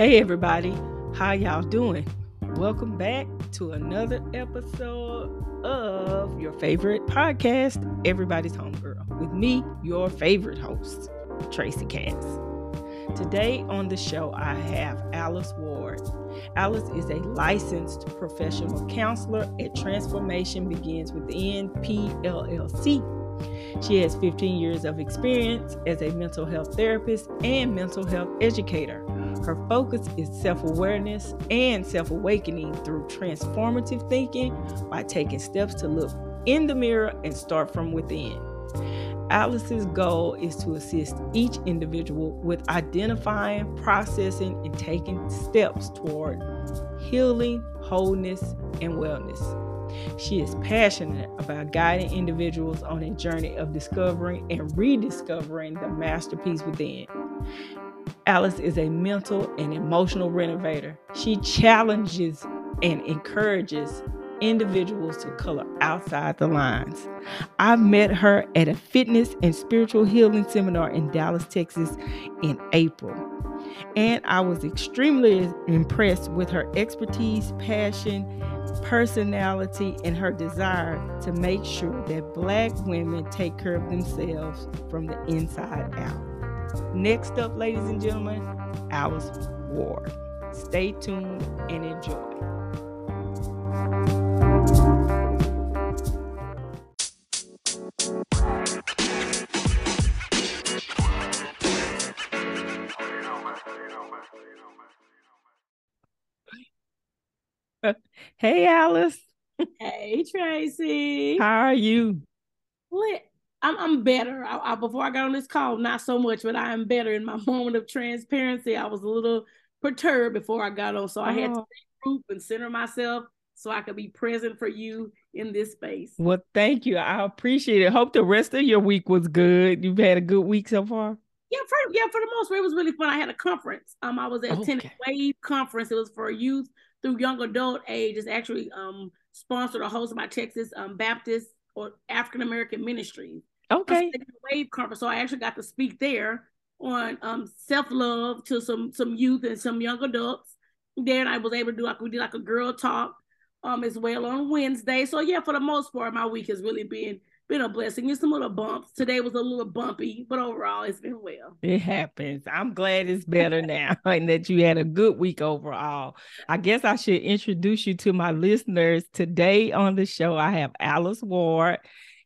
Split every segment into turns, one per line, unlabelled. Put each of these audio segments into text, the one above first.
Hey everybody, how y'all doing? Welcome back to another episode of your favorite podcast, Everybody's Homegirl, with me, your favorite host, Tracy Cass. Today on the show, I have Alice Ward. Alice is a licensed professional counselor at Transformation Begins Within PLLC. She has 15 years of experience as a mental health therapist and mental health educator. Her focus is self awareness and self awakening through transformative thinking by taking steps to look in the mirror and start from within. Alice's goal is to assist each individual with identifying, processing, and taking steps toward healing, wholeness, and wellness. She is passionate about guiding individuals on a journey of discovering and rediscovering the masterpiece within. Alice is a mental and emotional renovator. She challenges and encourages individuals to color outside the lines. I met her at a fitness and spiritual healing seminar in Dallas, Texas in April. And I was extremely impressed with her expertise, passion, personality, and her desire to make sure that Black women take care of themselves from the inside out. Next up, ladies and gentlemen, Alice Ward. Stay tuned and enjoy. Hey, Alice.
Hey, Tracy.
How are you?
What? I'm I'm better. I, I, before I got on this call, not so much, but I am better. In my moment of transparency, I was a little perturbed before I got on, so I had to oh. regroup and center myself so I could be present for you in this space.
Well, thank you. I appreciate it. Hope the rest of your week was good. You've had a good week so far.
Yeah, for yeah, for the most part, it was really fun. I had a conference. Um, I was at okay. Tennis Wave conference. It was for youth through young adult age. It's actually um sponsored or hosted by Texas um Baptist or African American Ministries.
Okay.
Wave conference. So I actually got to speak there on um self love to some some youth and some young adults. Then I was able to do like we did like a girl talk um as well on Wednesday. So yeah, for the most part, my week has really been been a blessing. Just some little bumps. Today was a little bumpy, but overall it's been well.
It happens. I'm glad it's better now and that you had a good week overall. I guess I should introduce you to my listeners. Today on the show, I have Alice Ward.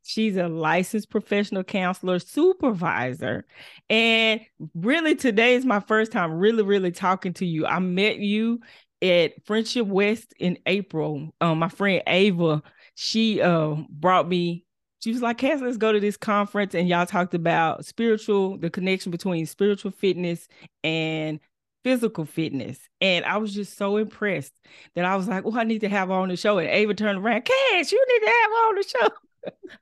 She's a licensed professional counselor supervisor. And really, today is my first time really, really talking to you. I met you at Friendship West in April. Um, my friend Ava, she uh, brought me she was like, Cass, let's go to this conference. And y'all talked about spiritual, the connection between spiritual fitness and physical fitness. And I was just so impressed that I was like, oh, I need to have her on the show. And Ava turned around, Cass, you need to have her on the show.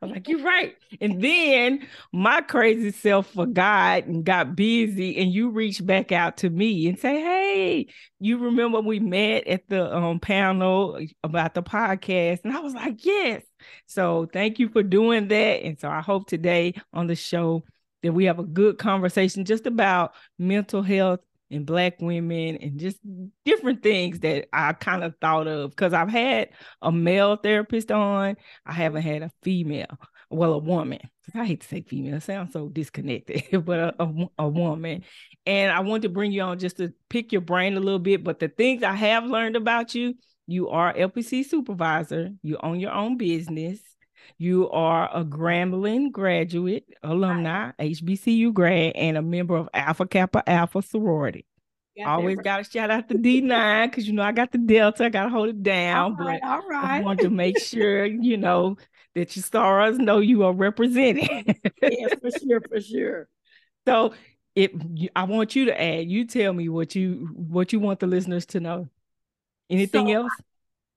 I'm like, you're right. And then my crazy self forgot and got busy, and you reached back out to me and say, Hey, you remember we met at the um, panel about the podcast? And I was like, Yes. So thank you for doing that. And so I hope today on the show that we have a good conversation just about mental health and black women and just different things that I kind of thought of because I've had a male therapist on, I haven't had a female, well, a woman. I hate to say female, it sounds so disconnected, but a, a, a woman. And I want to bring you on just to pick your brain a little bit. But the things I have learned about you, you are LPC supervisor, you own your own business. You are a Grambling graduate, alumni, HBCU grad, and a member of Alpha Kappa Alpha sorority. Got Always got to shout out the D9 because you know I got the Delta, I got to hold it down.
All right, but all right. I
want to make sure you know that your stars know you are represented.
yes, for sure, for sure.
So if I want you to add, you tell me what you what you want the listeners to know. Anything so, else?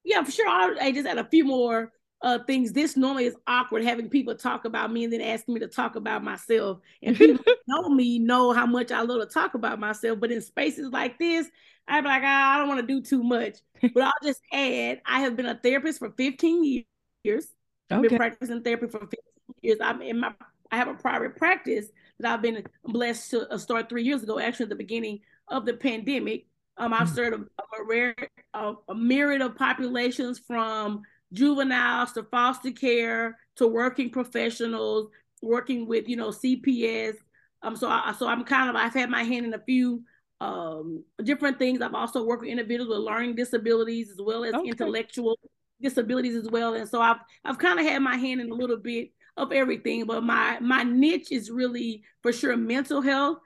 Yeah, for sure. I, I just had a few more uh, things. This normally is awkward having people talk about me and then asking me to talk about myself. And people know me know how much I love to talk about myself. But in spaces like this, I'm like, ah, I don't want to do too much. But I'll just add, I have been a therapist for 15 years. I've been practicing therapy for 15 years. I'm in my I have a private practice that I've been blessed to uh, start three years ago, actually at the beginning of the pandemic. Um, I've mm-hmm. served a, a, rare, a, a myriad of populations from juveniles to foster care to working professionals, working with you know CPS. Um, so I, so I'm kind of I've had my hand in a few um different things. I've also worked with individuals with learning disabilities as well as okay. intellectual disabilities as well. And so I've I've kind of had my hand in a little bit of everything, but my my niche is really for sure mental health.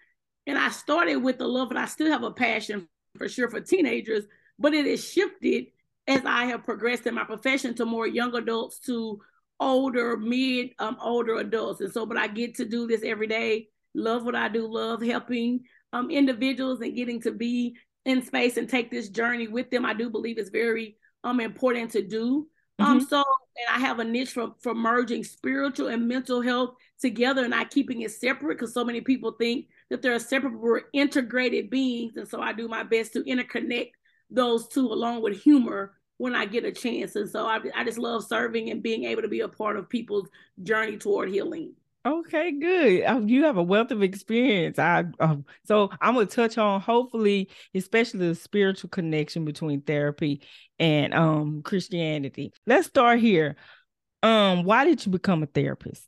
And I started with the love, and I still have a passion for sure for teenagers, but it has shifted as I have progressed in my profession to more young adults to older, mid, um, older adults. And so, but I get to do this every day. Love what I do, love helping um individuals and getting to be in space and take this journey with them. I do believe it's very um important to do. Um, mm-hmm. Um, so and I have a niche for for merging spiritual and mental health together and not keeping it separate because so many people think that they're separate, we're integrated beings. And so I do my best to interconnect those two along with humor when I get a chance. And so I, I just love serving and being able to be a part of people's journey toward healing.
Okay, good. Oh, you have a wealth of experience. I um, so I'm gonna touch on hopefully, especially the spiritual connection between therapy and um Christianity. Let's start here. Um, why did you become a therapist?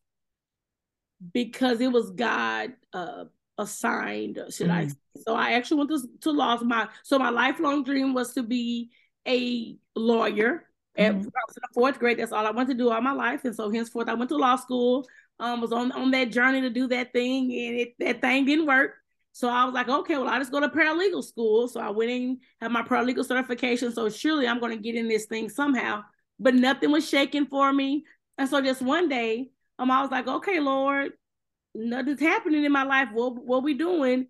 Because it was God uh assigned, should mm. I? So I actually went to, to law. My so my lifelong dream was to be a lawyer. At, I was in the fourth grade. That's all I wanted to do all my life, and so henceforth I went to law school. Um, was on on that journey to do that thing, and it, that thing didn't work. So I was like, okay, well, I just go to paralegal school. So I went in, had my paralegal certification. So surely I'm going to get in this thing somehow. But nothing was shaking for me. And so just one day, um, I was like, okay, Lord, nothing's happening in my life. What what we doing?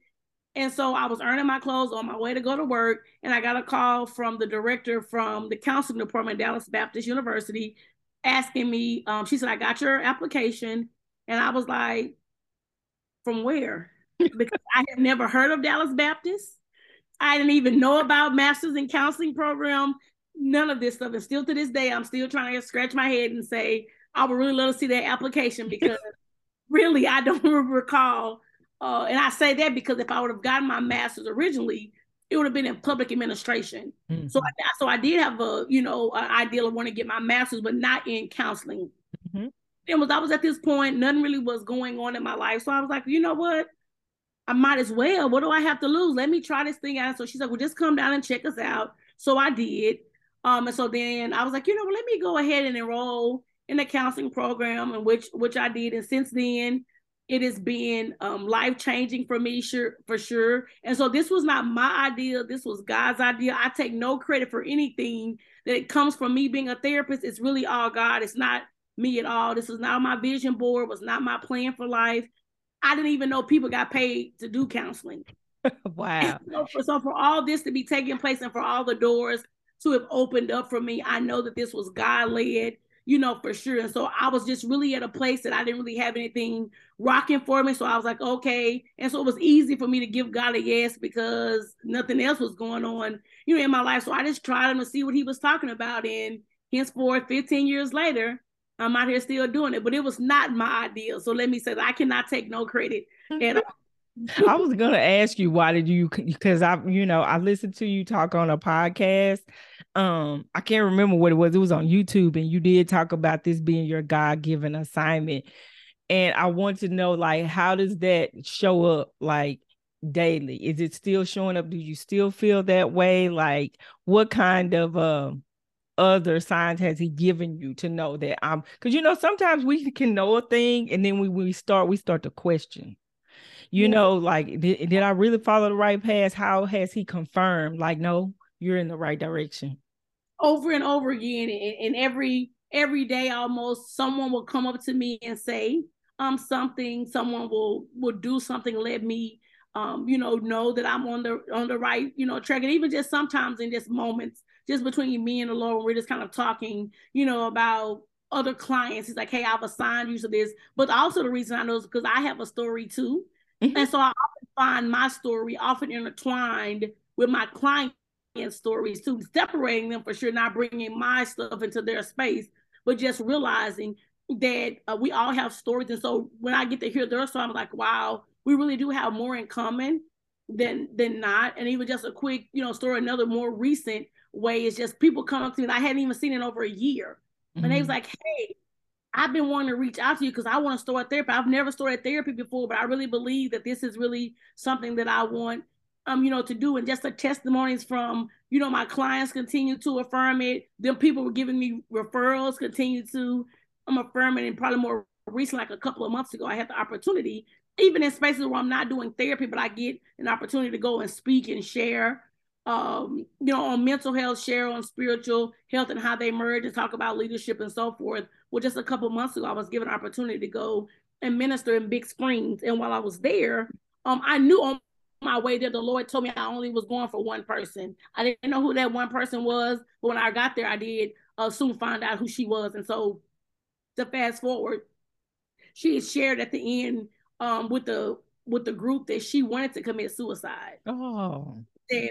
And so I was earning my clothes on my way to go to work, and I got a call from the director from the counseling department, Dallas Baptist University, asking me. Um, she said, "I got your application," and I was like, "From where?" because I had never heard of Dallas Baptist. I didn't even know about Masters in Counseling program. None of this stuff, and still to this day, I'm still trying to scratch my head and say, "I would really love to see that application because." really, I don't recall. Uh, and I say that because if I would have gotten my master's originally, it would have been in public administration. Mm-hmm. So, I, so I did have a you know an ideal of wanting to get my master's, but not in counseling. Mm-hmm. And was I was at this point, nothing really was going on in my life, so I was like, you know what, I might as well. What do I have to lose? Let me try this thing out. So she's like, well, just come down and check us out. So I did. Um, and so then I was like, you know, let me go ahead and enroll in the counseling program, and which which I did, and since then it has been um, life changing for me, sure for sure. And so this was not my idea; this was God's idea. I take no credit for anything that it comes from me being a therapist. It's really all God. It's not me at all. This was not my vision board. Was not my plan for life. I didn't even know people got paid to do counseling.
wow.
So for, so for all this to be taking place and for all the doors to have opened up for me, I know that this was God led you know, for sure. And so I was just really at a place that I didn't really have anything rocking for me. So I was like, okay. And so it was easy for me to give God a yes because nothing else was going on, you know, in my life. So I just tried him to see what he was talking about. And henceforth, 15 years later, I'm out here still doing it. But it was not my idea. So let me say that I cannot take no credit at mm-hmm. all.
I was gonna ask you why did you because I you know I listened to you talk on a podcast. Um i can't remember what it was. It was on youtube and you did talk about this being your god-given assignment. And i want to know like how does that show up like daily? Is it still showing up? Do you still feel that way? Like what kind of uh other signs has he given you to know that i'm because you know sometimes we can know a thing and then we we start we start to question you yeah. know like did, did i really follow the right path how has he confirmed? Like no you're in the right direction.
Over and over again and, and every every day almost someone will come up to me and say um something. Someone will will do something let me um you know know that i'm on the on the right you know track. And even just sometimes in just moments just between me and the lord we're just kind of talking you know about other clients. He's like hey i've assigned you to this. But also the reason i know is because i have a story too mm-hmm. and so i often find my story often intertwined with my client stories too, separating them for sure, not bringing my stuff into their space, but just realizing that uh, we all have stories. And so when I get to hear their story, I'm like, wow, we really do have more in common than than not. And even just a quick, you know, story, another more recent way is just people come up to me. and I hadn't even seen in over a year. Mm-hmm. And they was mm-hmm. like, hey, I've been wanting to reach out to you because I want to start therapy. I've never started therapy before, but I really believe that this is really something that I want um, you know, to do. And just the testimonies from, you know, my clients continue to affirm it. Then people were giving me referrals, continue to um, affirm it. And probably more recent, like a couple of months ago, I had the opportunity, even in spaces where I'm not doing therapy, but I get an opportunity to go and speak and share, um, you know, on mental health, share on spiritual health and how they merge and talk about leadership and so forth. Well, just a couple months ago, I was given an opportunity to go and minister in Big Springs. And while I was there, um, I knew on my way there, the Lord told me I only was going for one person. I didn't know who that one person was, but when I got there, I did uh, soon find out who she was. And so, to fast forward, she shared at the end um, with the with the group that she wanted to commit suicide.
Oh,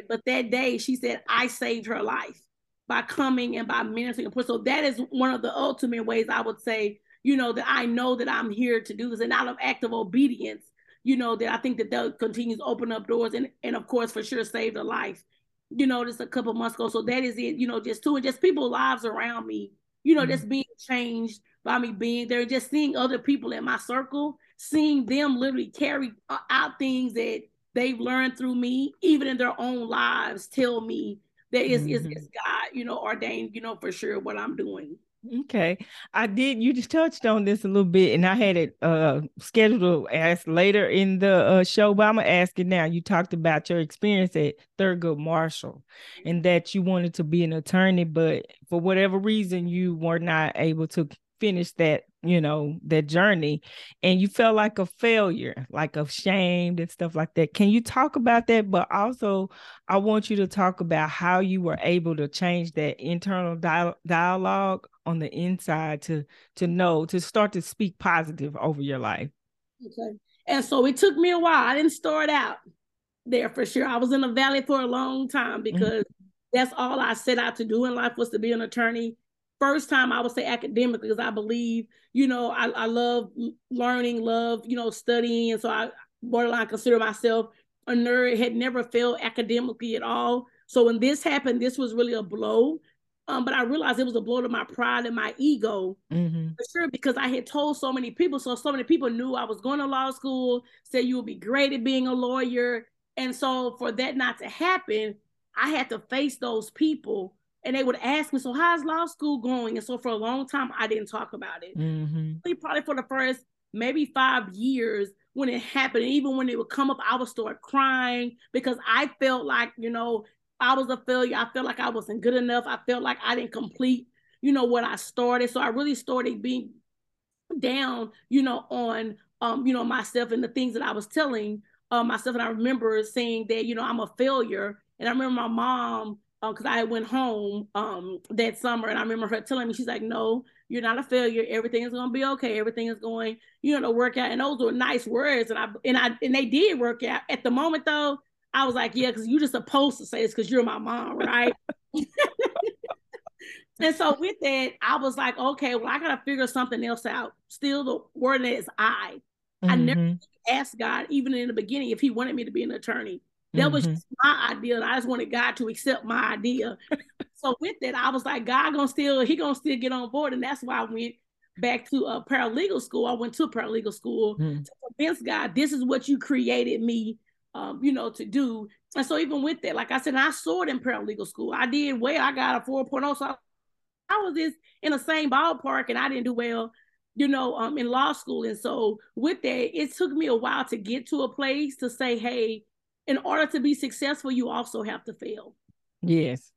but that day she said I saved her life by coming and by ministering. So that is one of the ultimate ways I would say, you know, that I know that I'm here to do this, and out of act of obedience you know, that I think that that continues continue to open up doors and, and of course, for sure, save a life. You know, just a couple months ago. So that is it, you know, just two and just people lives around me, you know, mm-hmm. just being changed by me being there, just seeing other people in my circle, seeing them literally carry uh, out things that they've learned through me, even in their own lives, tell me that is it's, mm-hmm. it's God, you know, ordained, you know, for sure what I'm doing.
Okay. I did you just touched on this a little bit and I had it uh scheduled to ask later in the uh, show, but I'm gonna ask it now. You talked about your experience at Thurgood Marshall and that you wanted to be an attorney, but for whatever reason you were not able to finish that you know that journey and you felt like a failure like ashamed and stuff like that. Can you talk about that? But also i want you to talk about how you were able to change that internal dialogue on the inside to to know to start to speak positive over your life.
Okay. And so it took me a while. I didn't start out there for sure. I was in the valley for a long time mm-hmm. because mm-hmm. that's all i set out to do in life was to be an attorney first time I would say academically because I believe, you know, I, I love learning, love, you know, studying. And so I borderline consider myself a nerd, had never failed academically at all. So when this happened, this was really a blow. Um, but I realized it was a blow to my pride and my ego mm-hmm. for sure because I had told so many people. So so many people knew I was going to law school, said you would be great at being a lawyer. And so for that not to happen, I had to face those people and they would ask me, "So how's law school going?" And so for a long time, I didn't talk about it. Mm-hmm. Probably for the first maybe five years when it happened, and even when it would come up, I would start crying because I felt like you know I was a failure. I felt like I wasn't good enough. I felt like I didn't complete you know what I started. So I really started being down, you know, on um you know myself and the things that I was telling uh, myself. And I remember saying that you know I'm a failure. And I remember my mom because um, I went home um, that summer and I remember her telling me, she's like, no, you're not a failure. Everything is gonna be okay. Everything is going, you know, to work out. And those were nice words. And I and I and they did work out. At the moment though, I was like, yeah, because you're just supposed to say this because you're my mom, right? and so with that, I was like, okay, well, I gotta figure something else out. Still the word is I. Mm-hmm. I never mm-hmm. asked God, even in the beginning, if he wanted me to be an attorney. That mm-hmm. was my idea. And I just wanted God to accept my idea. so with that, I was like, God gonna still, he gonna still get on board. And that's why I went back to a paralegal school. I went to a paralegal school mm. to convince God, this is what you created me, um, you know, to do. And so even with that, like I said, I soared in paralegal school. I did well. I got a 4.0. So I, I was just in the same ballpark and I didn't do well, you know, um, in law school. And so with that, it took me a while to get to a place to say, hey, in order to be successful, you also have to fail.
Yes.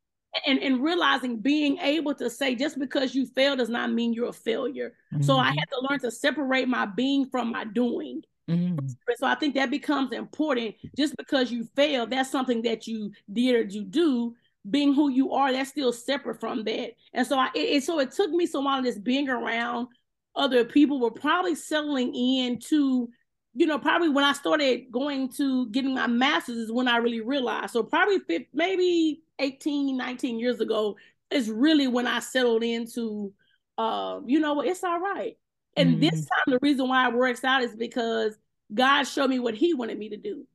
And and realizing being able to say just because you fail does not mean you're a failure. Mm-hmm. So I mm-hmm. had to learn to separate my being from my doing. Mm-hmm. So I think that becomes important. Just because you fail, that's something that you did or you do. Being who you are, that's still separate from that. And so I it, so it took me so long just being around other people were probably settling into you know, probably when I started going to getting my master's is when I really realized. So probably 50, maybe 18, 19 years ago is really when I settled into, uh, you know what, it's all right. And mm-hmm. this time, the reason why it works out is because God showed me what He wanted me to do.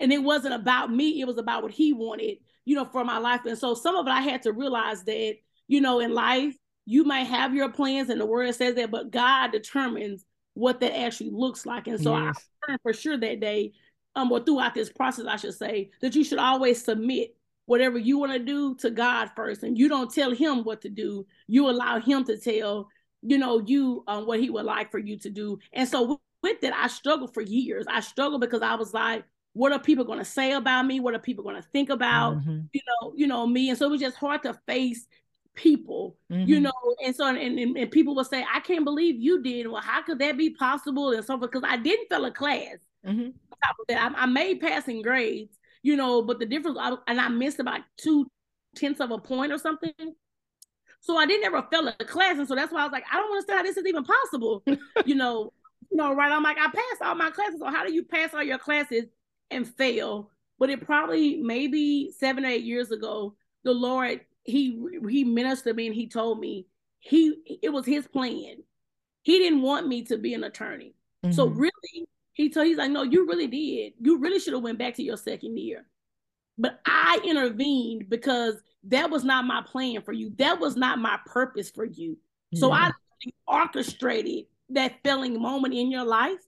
and it wasn't about me, it was about what he wanted, you know, for my life. And so some of it I had to realize that, you know, in life, you might have your plans and the word says that, but God determines what that actually looks like. And so yes. I learned for sure that day, um, or throughout this process, I should say, that you should always submit whatever you want to do to God first. And you don't tell him what to do. You allow him to tell, you know, you um, what he would like for you to do. And so with that, I struggled for years. I struggled because I was like, what are people going to say about me? What are people going to think about, mm-hmm. you know, you know, me? And so it was just hard to face people, mm-hmm. you know, and so and, and, and, people will say, I can't believe you did. Well, how could that be possible? And so because I didn't fail a class. Mm-hmm. I, I, made passing grades, you know, but the difference I, and I missed about two tenths of a point or something. So I didn't ever fail a class. And so that's why I was like, I don't understand how this is even possible. you know, you know, right? I'm like, I passed all my classes. So how do you pass all your classes and fail? But it probably maybe seven or eight years ago, the Lord he he ministered me and he told me he it was his plan. He didn't want me to be an attorney. Mm-hmm. So really, he told he's like, no, you really did. You really should have went back to your second year. But I intervened because that was not my plan for you. That was not my purpose for you. So yeah. I orchestrated that failing moment in your life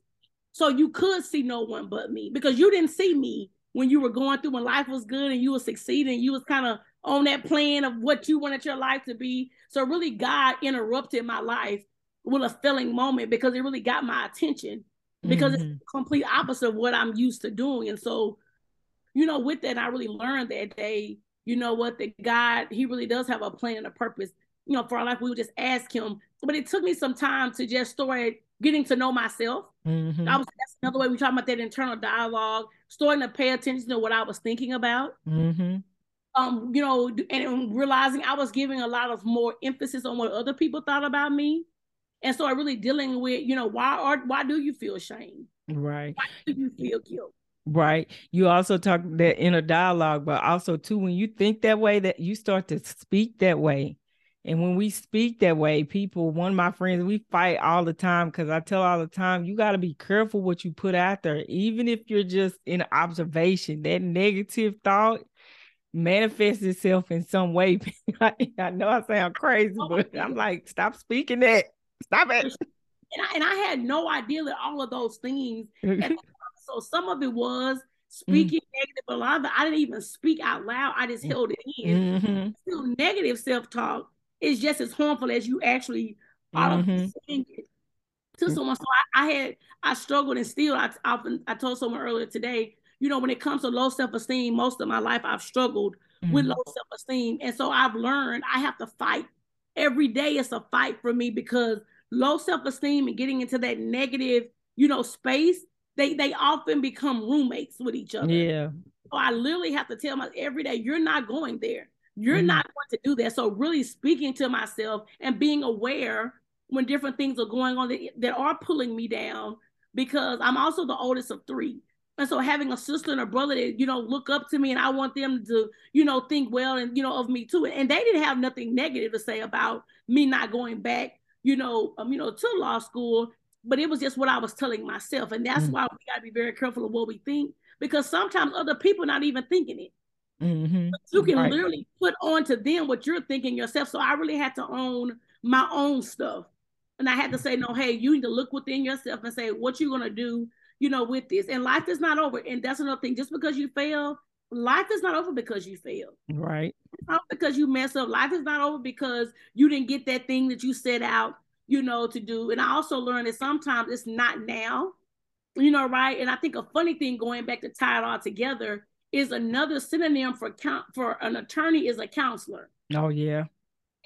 so you could see no one but me because you didn't see me when you were going through when life was good and you were succeeding you was kind of on that plan of what you wanted your life to be. So really God interrupted my life with a filling moment because it really got my attention because mm-hmm. it's complete opposite of what I'm used to doing. And so, you know, with that, I really learned that day, you know what, that God, he really does have a plan and a purpose, you know, for our life. We would just ask him. But it took me some time to just start getting to know myself. Mm-hmm. I was that's another way we talk about that internal dialogue, starting to pay attention to what I was thinking about. Mm-hmm um, you know, and realizing I was giving a lot of more emphasis on what other people thought about me. And so I really dealing with, you know, why are why do you feel shame?
Right.
Why do you feel guilt?
Right. You also talk that inner dialogue, but also too, when you think that way, that you start to speak that way. And when we speak that way, people, one of my friends, we fight all the time because I tell all the time, you got to be careful what you put out there, even if you're just in observation. That negative thought, manifests itself in some way. I know I sound crazy, oh, but I'm like, stop speaking that. Stop it.
And I, and I had no idea that all of those things. so some of it was speaking mm. negative, but a lot of it I didn't even speak out loud. I just held it in. Mm-hmm. Still, negative self talk is just as harmful as you actually are mm-hmm. saying it to someone. So I, I, had I struggled and still I often I told someone earlier today you know, when it comes to low self esteem, most of my life I've struggled mm-hmm. with low self esteem. And so I've learned I have to fight. Every day it's a fight for me because low self esteem and getting into that negative, you know, space, they they often become roommates with each other.
Yeah.
So I literally have to tell myself every day, you're not going there. You're mm-hmm. not going to do that. So really speaking to myself and being aware when different things are going on that, that are pulling me down because I'm also the oldest of three. And so having a sister and a brother that, you know, look up to me and I want them to, you know, think well and, you know, of me too. And they didn't have nothing negative to say about me not going back, you know, um, you know, to law school. But it was just what I was telling myself. And that's mm-hmm. why we gotta be very careful of what we think because sometimes other people not even thinking it. Mm-hmm. you can right. literally put on to them what you're thinking yourself. So I really had to own my own stuff. And I had to say, no, hey, you need to look within yourself and say what you're gonna do you know, with this. And life is not over. And that's another thing. Just because you fail, life is not over because you fail.
Right.
not because you mess up. Life is not over because you didn't get that thing that you set out, you know, to do. And I also learned that sometimes it's not now, you know, right? And I think a funny thing going back to tie it all together is another synonym for count for an attorney is a counselor.
Oh yeah.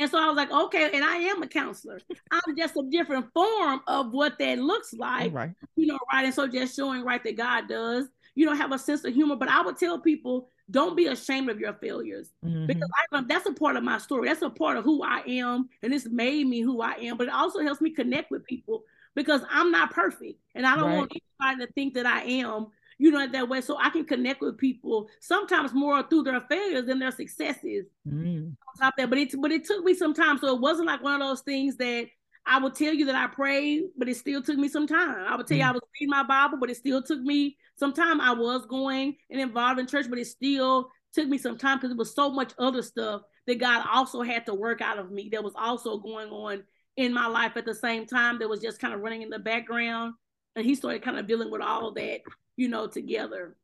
And so I was like, okay, and I am a counselor. I'm just a different form of what that looks like. Right. You know, right. And so just showing right that God does, you know, have a sense of humor. But I would tell people, don't be ashamed of your failures. Mm-hmm. Because I, that's a part of my story. That's a part of who I am. And it's made me who I am. But it also helps me connect with people because I'm not perfect. And I don't right. want anybody to think that I am you know, that way. So I can connect with people sometimes more through their failures than their successes. Mm. Top that, but it but it took me some time. So it wasn't like one of those things that I will tell you that I prayed, but it still took me some time. I would tell mm. you I was reading my Bible, but it still took me some time. I was going and involved in church, but it still took me some time because it was so much other stuff that God also had to work out of me that was also going on in my life at the same time that was just kind of running in the background. And he started kind of dealing with all that, you know, together.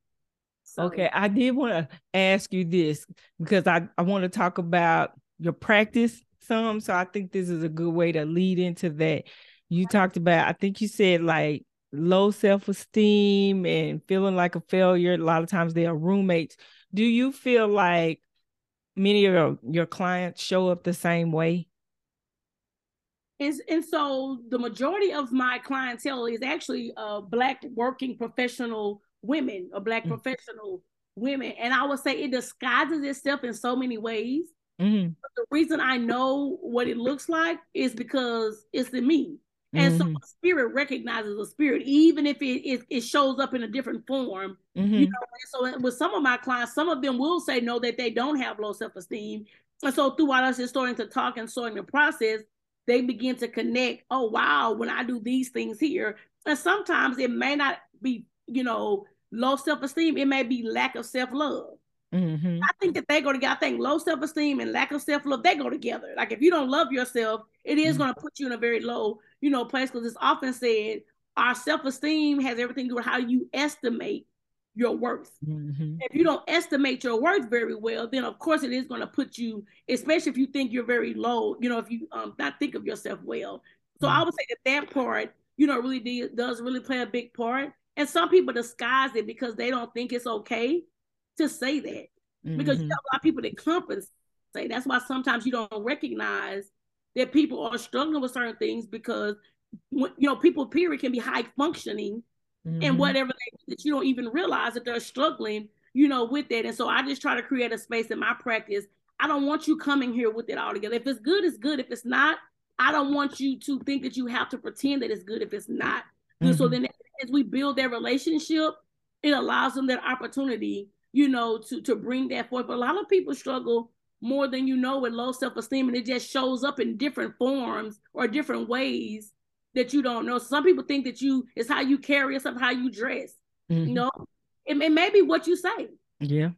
So. Okay, I did want to ask you this because I, I want to talk about your practice some. So I think this is a good way to lead into that. You talked about, I think you said like low self esteem and feeling like a failure. A lot of times they are roommates. Do you feel like many of your, your clients show up the same way?
And, and so the majority of my clientele is actually uh, black working professional women or black mm-hmm. professional women. And I would say it disguises itself in so many ways. Mm-hmm. the reason I know what it looks like is because it's in me. And mm-hmm. so spirit recognizes a spirit, even if it, it, it shows up in a different form. Mm-hmm. You know, so with some of my clients, some of them will say no that they don't have low self-esteem. And so throughout us just starting to talk and starting the process, they begin to connect. Oh wow, when I do these things here. And sometimes it may not be, you know, low self-esteem, it may be lack of self-love. Mm-hmm. I think that they go together. I think low self esteem and lack of self love they go together. Like if you don't love yourself, it is mm-hmm. going to put you in a very low, you know, place. Because it's often said our self esteem has everything to do with how you estimate your worth. Mm-hmm. If you don't estimate your worth very well, then of course it is going to put you, especially if you think you're very low. You know, if you um not think of yourself well. So I mm-hmm. would say that that part, you know, really de- does really play a big part. And some people disguise it because they don't think it's okay to say that mm-hmm. because you mm-hmm. have a lot of people that compensate. Say that's why sometimes you don't recognize that people are struggling with certain things because you know people period can be high functioning mm-hmm. and whatever they, that you don't even realize that they're struggling you know with that. And so i just try to create a space in my practice. I don't want you coming here with it all together if it's good it's good. If it's not i don't want you to think that you have to pretend that it's good if it's not. Mm-hmm. so then as we build that relationship. It allows them that opportunity you know, to to bring that forth. But a lot of people struggle more than you know with low self-esteem, and it just shows up in different forms or different ways that you don't know. Some people think that you is how you carry yourself, how you dress. Mm-hmm. You know, it, it may be what you say.
Yeah.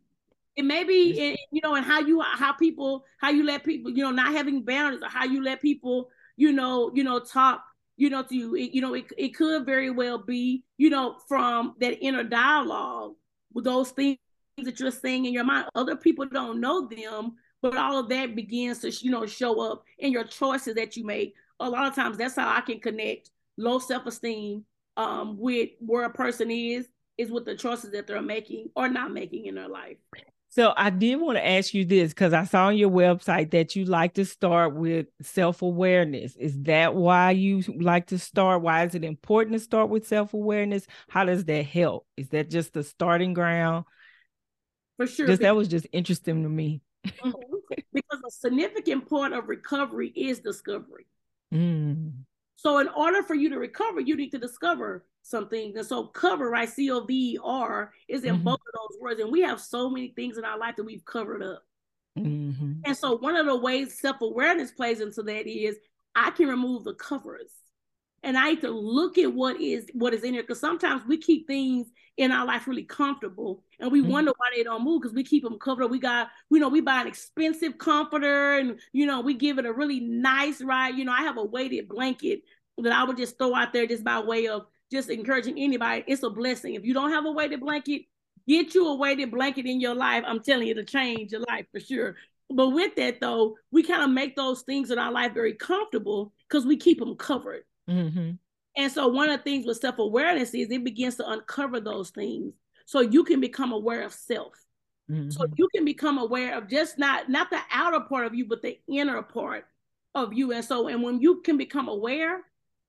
It may be, you know, and how you how people how you let people, you know, not having boundaries or how you let people, you know, you know, talk you know, to you, it, you know, it, it could very well be, you know, from that inner dialogue with those things that you're saying in your mind. Other people don't know them, but all of that begins to you know show up in your choices that you make. A lot of times, that's how I can connect low self esteem um, with where a person is is with the choices that they're making or not making in their life.
So I did want to ask you this because I saw on your website that you like to start with self-awareness. Is that why you like to start? Why is it important to start with self-awareness? How does that help? Is that just the starting ground?
for sure.
Just that was just interesting to me.
Mm-hmm. because a significant part of recovery is discovery. Mm. So, in order for you to recover, you need to discover something. And so, cover, right? C O V R is in mm-hmm. both of those words. And we have so many things in our life that we've covered up. Mm-hmm. And so, one of the ways self awareness plays into that is I can remove the covers and I need to look at what is what is in here because sometimes we keep things in our life really comfortable and we mm-hmm. wonder why they don't move because we keep them covered. We got, you know, we buy an expensive comforter and you know we give it a really nice ride. You know, I have a weighted blanket that I would just throw out there just by way of just encouraging anybody. It's a blessing. If you don't have a weighted blanket, get you a weighted blanket in your life. I'm telling you to change your life for sure. But with that though, we kind of make those things in our life very comfortable because we keep them covered. Mm-hmm. And so one of the things with self-awareness is it begins to uncover those things. So you can become aware of self. Mm-hmm. So you can become aware of just not not the outer part of you, but the inner part of you. And so, and when you can become aware,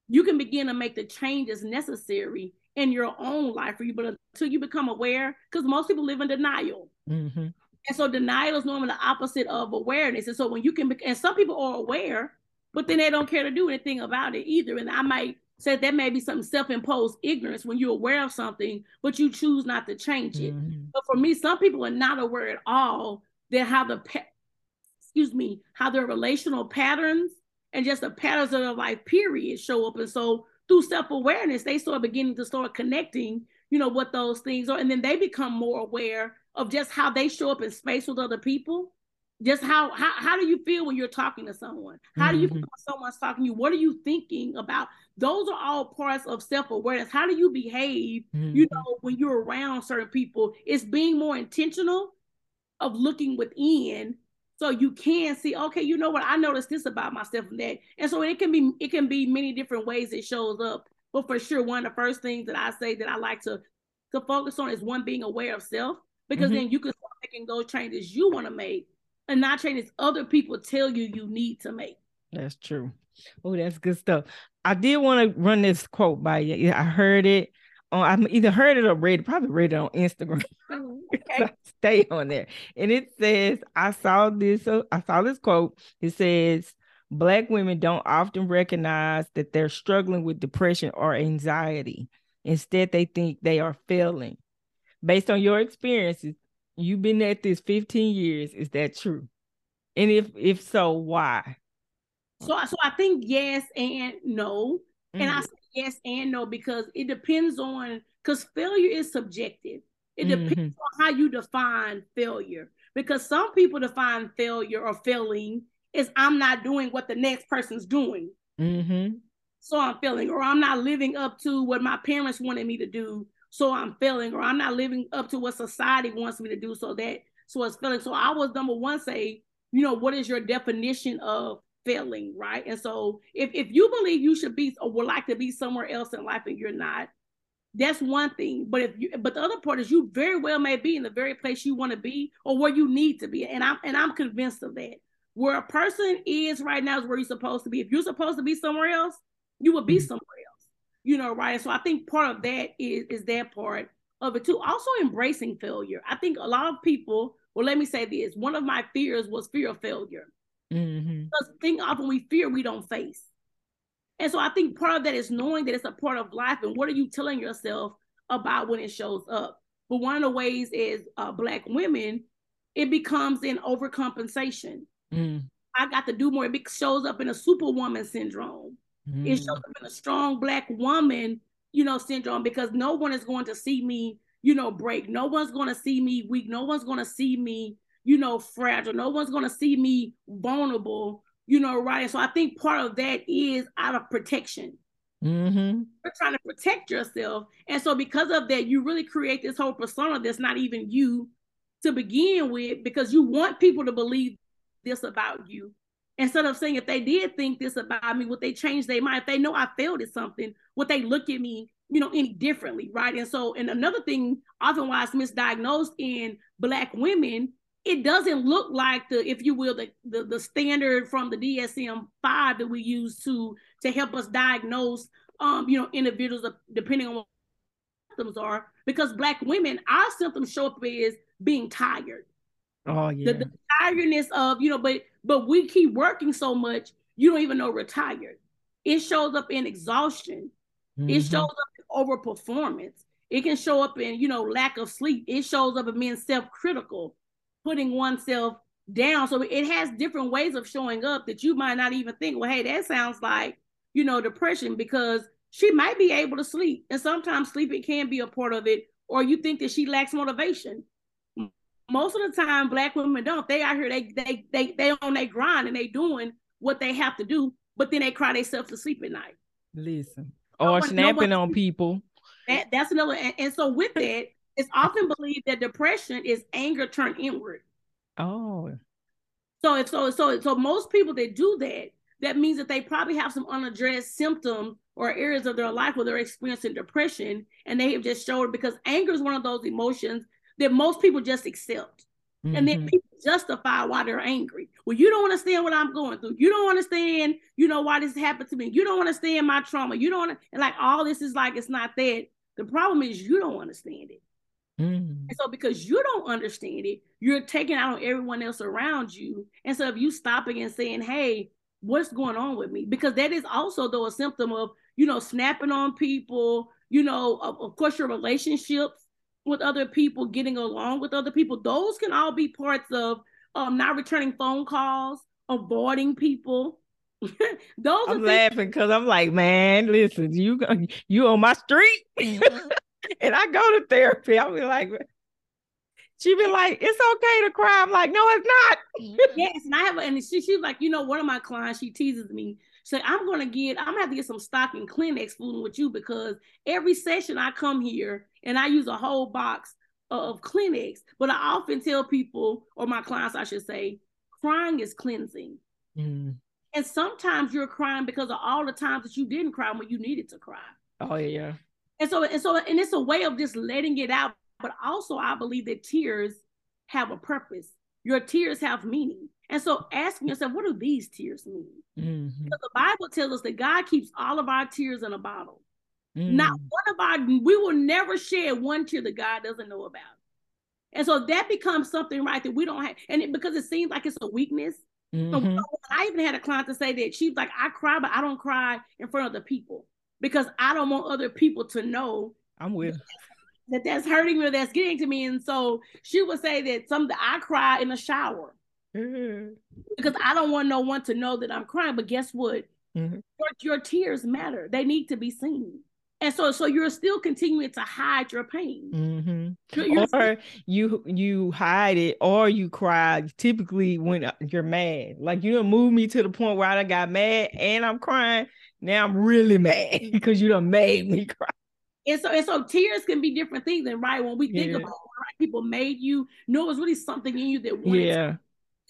you can begin to make the changes necessary in your own life for you. But until you become aware, because most people live in denial. Mm-hmm. And so denial is normally the opposite of awareness. And so when you can, be, and some people are aware, but then they don't care to do anything about it either. And I might say that may be some self-imposed ignorance when you're aware of something, but you choose not to change it. Mm-hmm. But for me, some people are not aware at all that how the excuse me, how their relational patterns and just the patterns of their life period show up. And so through self-awareness, they start beginning to start connecting, you know, what those things are. And then they become more aware of just how they show up in space with other people. Just how how, how do you feel when you're talking to someone? How do you feel mm-hmm. when someone's talking to you? What are you thinking about? Those are all parts of self-awareness. How do you behave, mm-hmm. you know, when you're around certain people? It's being more intentional of looking within so you can see okay you know what i noticed this about myself and that and so it can be it can be many different ways it shows up but for sure one of the first things that i say that i like to to focus on is one being aware of self because mm-hmm. then you can start making those changes you want to make and not changes other people tell you you need to make
that's true oh that's good stuff i did want to run this quote by you i heard it on I either heard it or read it, probably read it on Instagram. Okay. stay on there. And it says, I saw this, uh, I saw this quote. It says, Black women don't often recognize that they're struggling with depression or anxiety. Instead, they think they are failing. Based on your experiences, you've been at this 15 years. Is that true? And if if so, why?
So, so I think yes and no. Mm-hmm. And I mm-hmm yes and no because it depends on because failure is subjective. It depends mm-hmm. on how you define failure. Because some people define failure or failing is I'm not doing what the next person's doing.
Mm-hmm.
So I'm failing, or I'm not living up to what my parents wanted me to do. So I'm failing, or I'm not living up to what society wants me to do. So that so it's failing. So I was number one say, you know, what is your definition of failing, right? And so if, if you believe you should be or would like to be somewhere else in life and you're not, that's one thing. But if you but the other part is you very well may be in the very place you want to be or where you need to be. And I'm and I'm convinced of that. Where a person is right now is where you're supposed to be. If you're supposed to be somewhere else, you will be mm-hmm. somewhere else. You know, right? So I think part of that is is that part of it too. Also embracing failure. I think a lot of people, well, let me say this. One of my fears was fear of failure.
Mm-hmm.
Because thing often we fear we don't face. And so I think part of that is knowing that it's a part of life and what are you telling yourself about when it shows up. But one of the ways is uh, black women, it becomes an overcompensation.
Mm.
I got to do more. It shows up in a superwoman syndrome. Mm. It shows up in a strong black woman, you know, syndrome because no one is going to see me, you know, break. No one's going to see me weak. No one's going to see me you know, fragile. No one's going to see me vulnerable, you know, right? so I think part of that is out of protection.
Mm-hmm.
You're trying to protect yourself. And so because of that, you really create this whole persona that's not even you to begin with because you want people to believe this about you. Instead of saying if they did think this about me, would they change their mind? If they know I failed at something, would they look at me, you know, any differently, right? And so, and another thing often why it's misdiagnosed in black women it doesn't look like the, if you will, the, the, the standard from the DSM five that we use to to help us diagnose, um, you know, individuals depending on what symptoms are. Because black women, our symptoms show up as being tired.
Oh yeah.
The, the tiredness of you know, but but we keep working so much, you don't even know we're. It shows up in exhaustion. Mm-hmm. It shows up in overperformance. It can show up in you know lack of sleep. It shows up in being self-critical putting oneself down. So it has different ways of showing up that you might not even think, well, hey, that sounds like, you know, depression because she might be able to sleep. And sometimes sleeping can be a part of it, or you think that she lacks motivation. Most of the time, black women don't. They out here, they they they they on their grind and they doing what they have to do, but then they cry themselves to sleep at night.
Listen. Or snapping on people.
That that's another and, and so with that, it's often believed that depression is anger turned inward.
Oh.
So if so so so most people that do that, that means that they probably have some unaddressed symptoms or areas of their life where they're experiencing depression and they have just showed because anger is one of those emotions that most people just accept. Mm-hmm. And then mm-hmm. people justify why they're angry. Well, you don't understand what I'm going through. You don't understand, you know, why this happened to me. You don't understand my trauma. You don't, and like all this is like it's not that. The problem is you don't understand it.
Mm.
And so, because you don't understand it, you're taking out on everyone else around you. And so, if you stopping and saying, "Hey, what's going on with me?" Because that is also though a symptom of you know snapping on people. You know, of, of course, your relationships with other people, getting along with other people. Those can all be parts of um, not returning phone calls, avoiding people. Those
I'm laughing because I'm like, man, listen, you you on my street, and I go to therapy. I'll be like, she be like, it's okay to cry. I'm like, no, it's not.
yes, and I have, and she she's like, you know, one of my clients, she teases me. So I'm gonna get, I'm gonna have to get some stock in Kleenex fooling with you because every session I come here and I use a whole box of Kleenex. But I often tell people, or my clients, I should say, crying is cleansing. Mm. And sometimes you're crying because of all the times that you didn't cry when you needed to cry.
Oh yeah.
And so and so and it's a way of just letting it out. But also I believe that tears have a purpose. Your tears have meaning. And so asking yourself, what do these tears mean? Mm-hmm. the Bible tells us that God keeps all of our tears in a bottle. Mm. Not one of our, we will never share one tear that God doesn't know about. And so that becomes something right that we don't have. And it, because it seems like it's a weakness, Mm-hmm. So I even had a client to say that she's like, I cry, but I don't cry in front of the people because I don't want other people to know.
I'm with
that that's hurting me or that's getting to me. And so she would say that some I cry in the shower mm-hmm. because I don't want no one to know that I'm crying. But guess what? Mm-hmm. Your, your tears matter. They need to be seen and so so you're still continuing to hide your pain
mm-hmm. you're, or you you hide it or you cry typically when uh, you're mad like you don't move me to the point where i got mad and i'm crying now i'm really mad because you done made me cry
and so and so tears can be different things and right when we think yeah. about right, people made you know it was really something in you that wanted yeah to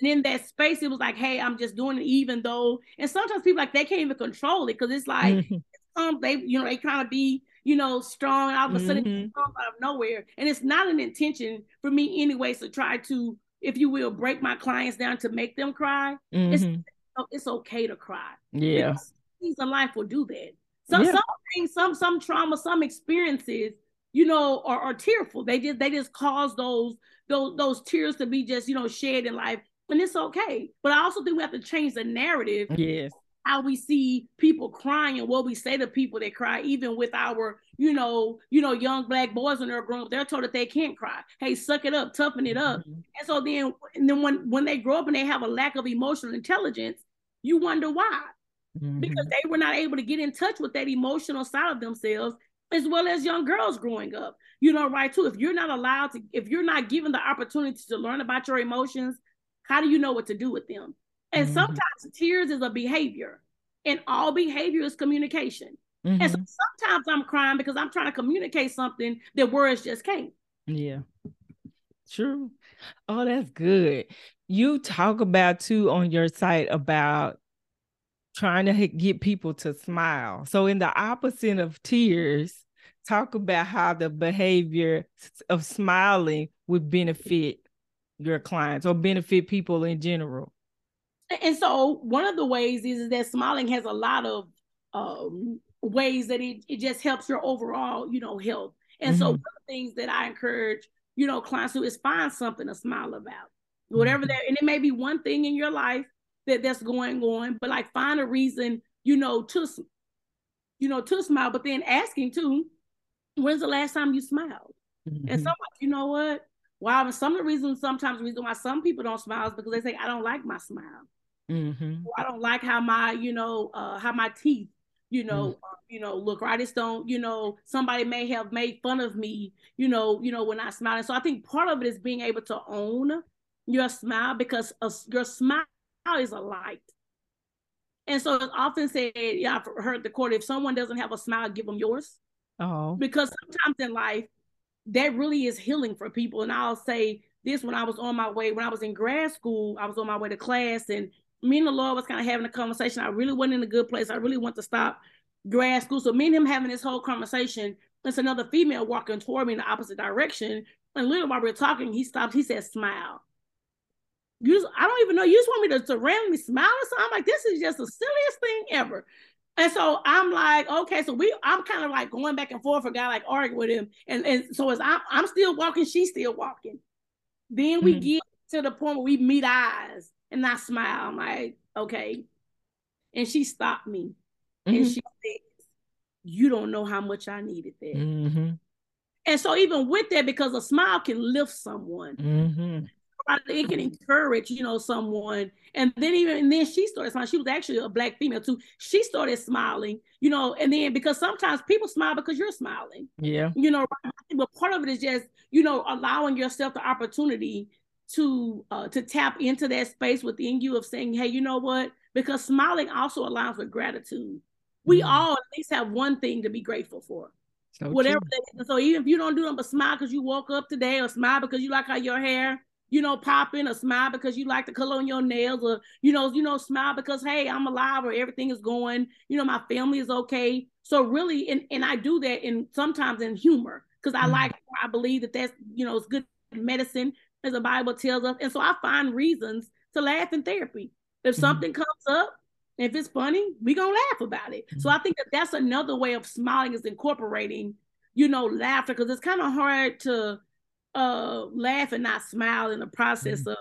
and in that space, it was like, hey, I'm just doing it, even though. And sometimes people like they can't even control it because it's like mm-hmm some they you know they kind of be you know strong and all of a sudden mm-hmm. out of nowhere and it's not an intention for me anyways to try to if you will break my clients down to make them cry mm-hmm. it's it's okay to cry
yeah
things in life will do that some yeah. some things some some trauma some experiences you know are, are tearful they just they just cause those those those tears to be just you know shed in life and it's okay but i also think we have to change the narrative
yes
how we see people crying and what we say to people that cry, even with our, you know, you know, young black boys when they're grown up, they're told that they can't cry. Hey, suck it up, toughen it up. Mm-hmm. And so then, and then when when they grow up and they have a lack of emotional intelligence, you wonder why. Mm-hmm. Because they were not able to get in touch with that emotional side of themselves, as well as young girls growing up. You know, right too. If you're not allowed to, if you're not given the opportunity to learn about your emotions, how do you know what to do with them? And mm-hmm. sometimes tears is a behavior, and all behavior is communication. Mm-hmm. And so mm-hmm. sometimes I'm crying because I'm trying to communicate something that words just can't.
Yeah. True. Oh, that's good. You talk about too on your site about trying to get people to smile. So, in the opposite of tears, talk about how the behavior of smiling would benefit your clients or benefit people in general.
And so one of the ways is, is that smiling has a lot of um, ways that it, it just helps your overall, you know, health. And mm-hmm. so one of the things that I encourage, you know, clients to is find something to smile about. Whatever mm-hmm. that, and it may be one thing in your life that that's going on, but like find a reason, you know, to you know, to smile, but then asking too, when's the last time you smiled? Mm-hmm. And so like, you know what? Wow, some of the reasons, sometimes the reason why some people don't smile is because they say, I don't like my smile. Mm-hmm. I don't like how my, you know, uh, how my teeth, you know, mm uh, you know, look. Or I just don't, you know, somebody may have made fun of me, you know, you know, when I smile. And so I think part of it is being able to own your smile because a, your smile is a light. And so it's often said, yeah, I've heard the quote: if someone doesn't have a smile, give them yours.
Oh,
because sometimes in life, that really is healing for people. And I'll say this: when I was on my way, when I was in grad school, I was on my way to class, and me and the Lord was kind of having a conversation. I really wasn't in a good place. I really want to stop grad school. So me and him having this whole conversation, there's another female walking toward me in the opposite direction. And literally while we are talking, he stops, he says, smile. You just, I don't even know. You just want me to, to randomly smile or something? I'm like, this is just the silliest thing ever. And so I'm like, okay, so we I'm kind of like going back and forth a guy like arguing with him. And, and so as I'm I'm still walking, she's still walking. Then we mm-hmm. get to the point where we meet eyes. And I smile. I'm like, okay. And she stopped me. Mm-hmm. And she says, You don't know how much I needed that. Mm-hmm. And so, even with that, because a smile can lift someone. Mm-hmm. it can encourage, you know, someone. And then even and then she started smiling. She was actually a black female too. She started smiling, you know, and then because sometimes people smile because you're smiling.
Yeah.
You know, but part of it is just, you know, allowing yourself the opportunity to uh to tap into that space within you of saying, hey, you know what? Because smiling also allows for gratitude. We mm. all at least have one thing to be grateful for. So Whatever So even if you don't do them but smile because you woke up today or smile because you like how your hair you know, popping or smile because you like the color on your nails or, you know, you know, smile because, hey, I'm alive or everything is going, you know, my family is okay. So really, and, and I do that in sometimes in humor because I mm like, I believe that that's, you know, it's good medicine as the Bible tells us. And so I find reasons to laugh in therapy. If mm something comes up, if it's funny, we gonna laugh about it. mm So I think that that's another way of smiling is incorporating, you know, laughter because it's kind of hard to uh laugh and not smile in the process mm-hmm. of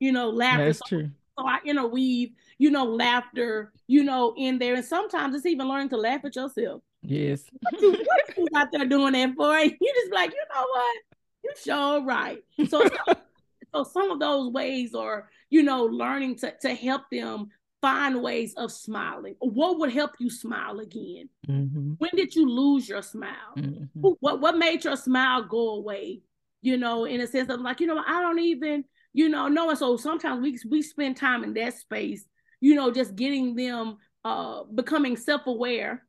you know laughter.
That's
so,
true.
So I interweave, you know, laughter, you know, in there, and sometimes it's even learning to laugh at yourself.
Yes.
what, you, what you out there doing that for? You just like, you know what? You sure right. So, so some of those ways are, you know, learning to to help them find ways of smiling. What would help you smile again? Mm-hmm. When did you lose your smile? Mm-hmm. What what made your smile go away? You know, in a sense of like, you know, I don't even, you know, know. And so sometimes we we spend time in that space, you know, just getting them uh becoming self-aware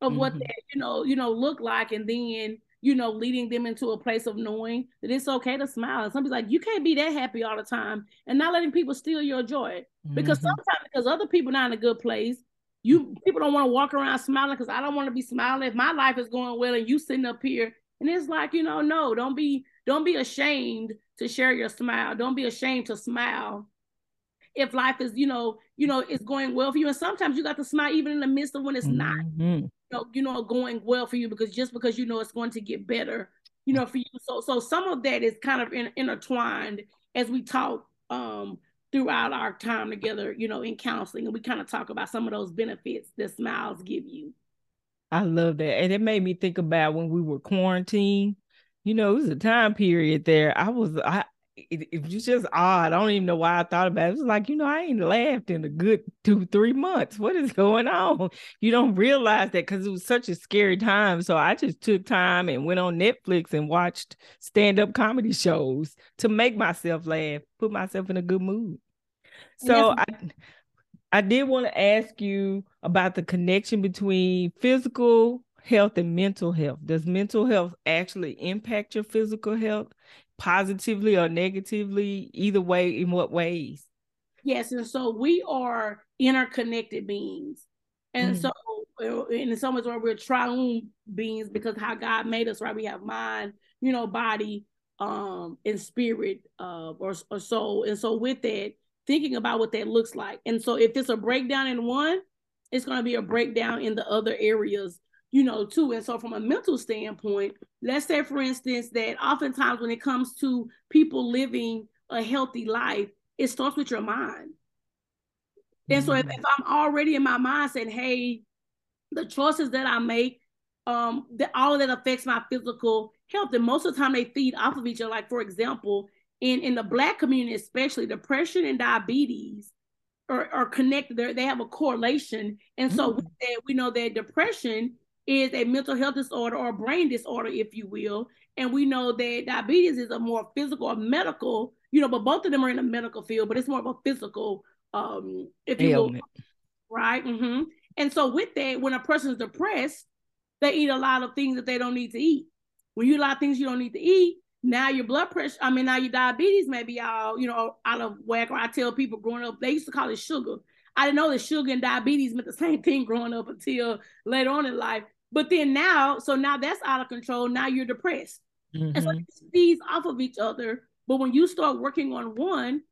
of mm-hmm. what they, you know, you know, look like and then you know, leading them into a place of knowing that it's okay to smile. And somebody's like, you can't be that happy all the time and not letting people steal your joy. Because mm-hmm. sometimes because other people not in a good place, you people don't want to walk around smiling because I don't want to be smiling if my life is going well and you sitting up here. And it's like, you know, no, don't be don't be ashamed to share your smile. Don't be ashamed to smile. If life is, you know, you know, it's going well for you. And sometimes you got to smile even in the midst of when it's mm-hmm. not, you know, you know, going well for you because just because you know it's going to get better, you know, for you. So so some of that is kind of in, intertwined as we talk um throughout our time together, you know, in counseling. And we kind of talk about some of those benefits that smiles give you.
I love that. And it made me think about when we were quarantined you know, it was a time period there. I was, I, it, it, was just odd. I don't even know why I thought about it. It was like, you know, I ain't laughed in a good two, three months. What is going on? You don't realize that because it was such a scary time. So I just took time and went on Netflix and watched stand up comedy shows to make myself laugh, put myself in a good mood. So I, I did want to ask you about the connection between physical health and mental health. Does mental health actually impact your physical health positively or negatively? Either way, in what ways?
Yes, and so we are interconnected beings. And mm. so in some ways where we're triune beings because how God made us, right? We have mind, you know, body, um, and spirit, uh, or, or soul. And so with that, thinking about what that looks like. And so if it's a breakdown in one, it's going to be a breakdown in the other areas you know, too. And so, from a mental standpoint, let's say, for instance, that oftentimes when it comes to people living a healthy life, it starts with your mind. And so, if, if I'm already in my mind saying, hey, the choices that I make, um, that all of that affects my physical health, and most of the time they feed off of each other. Like, for example, in, in the Black community, especially, depression and diabetes are, are connected. They're, they have a correlation. And so, mm-hmm. that, we know that depression is a mental health disorder or brain disorder, if you will. And we know that diabetes is a more physical or medical, you know, but both of them are in the medical field, but it's more of a physical, um, if you Ailment. will, right? Mm-hmm. And so with that, when a person is depressed, they eat a lot of things that they don't need to eat. When you eat a lot of things you don't need to eat, now your blood pressure, I mean, now your diabetes may be all, you know, out of whack. Or I tell people growing up, they used to call it sugar. I didn't know that sugar and diabetes meant the same thing growing up until later on in life. But then now, so now that's out of control. Now you're depressed. Mm-hmm. And so mm-hmm. it feeds off of each other. But when you start working on one,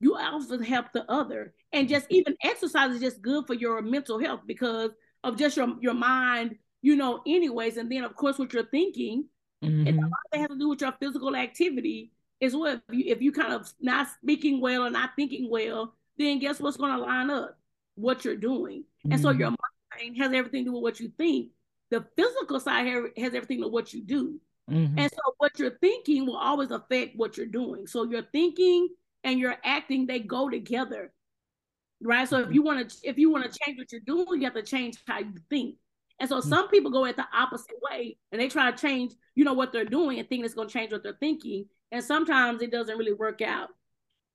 you also help the other. And just even exercise is just good for your mental health because of just your, your mind, you know, anyways. And then of course what you're thinking, mm-hmm. and a lot that has to do with your physical activity as well. if you, if you kind of not speaking well or not thinking well, then guess what's going to line up? What you're doing. Mm-hmm. And so your mm-hmm. mind has everything to do with what you think the physical side has everything to what you do. Mm-hmm. And so what you're thinking will always affect what you're doing. So your thinking and your acting, they go together. Right. So if you want to if you want to change what you're doing, you have to change how you think. And so some people go at the opposite way and they try to change, you know, what they're doing and think it's going to change what they're thinking. And sometimes it doesn't really work out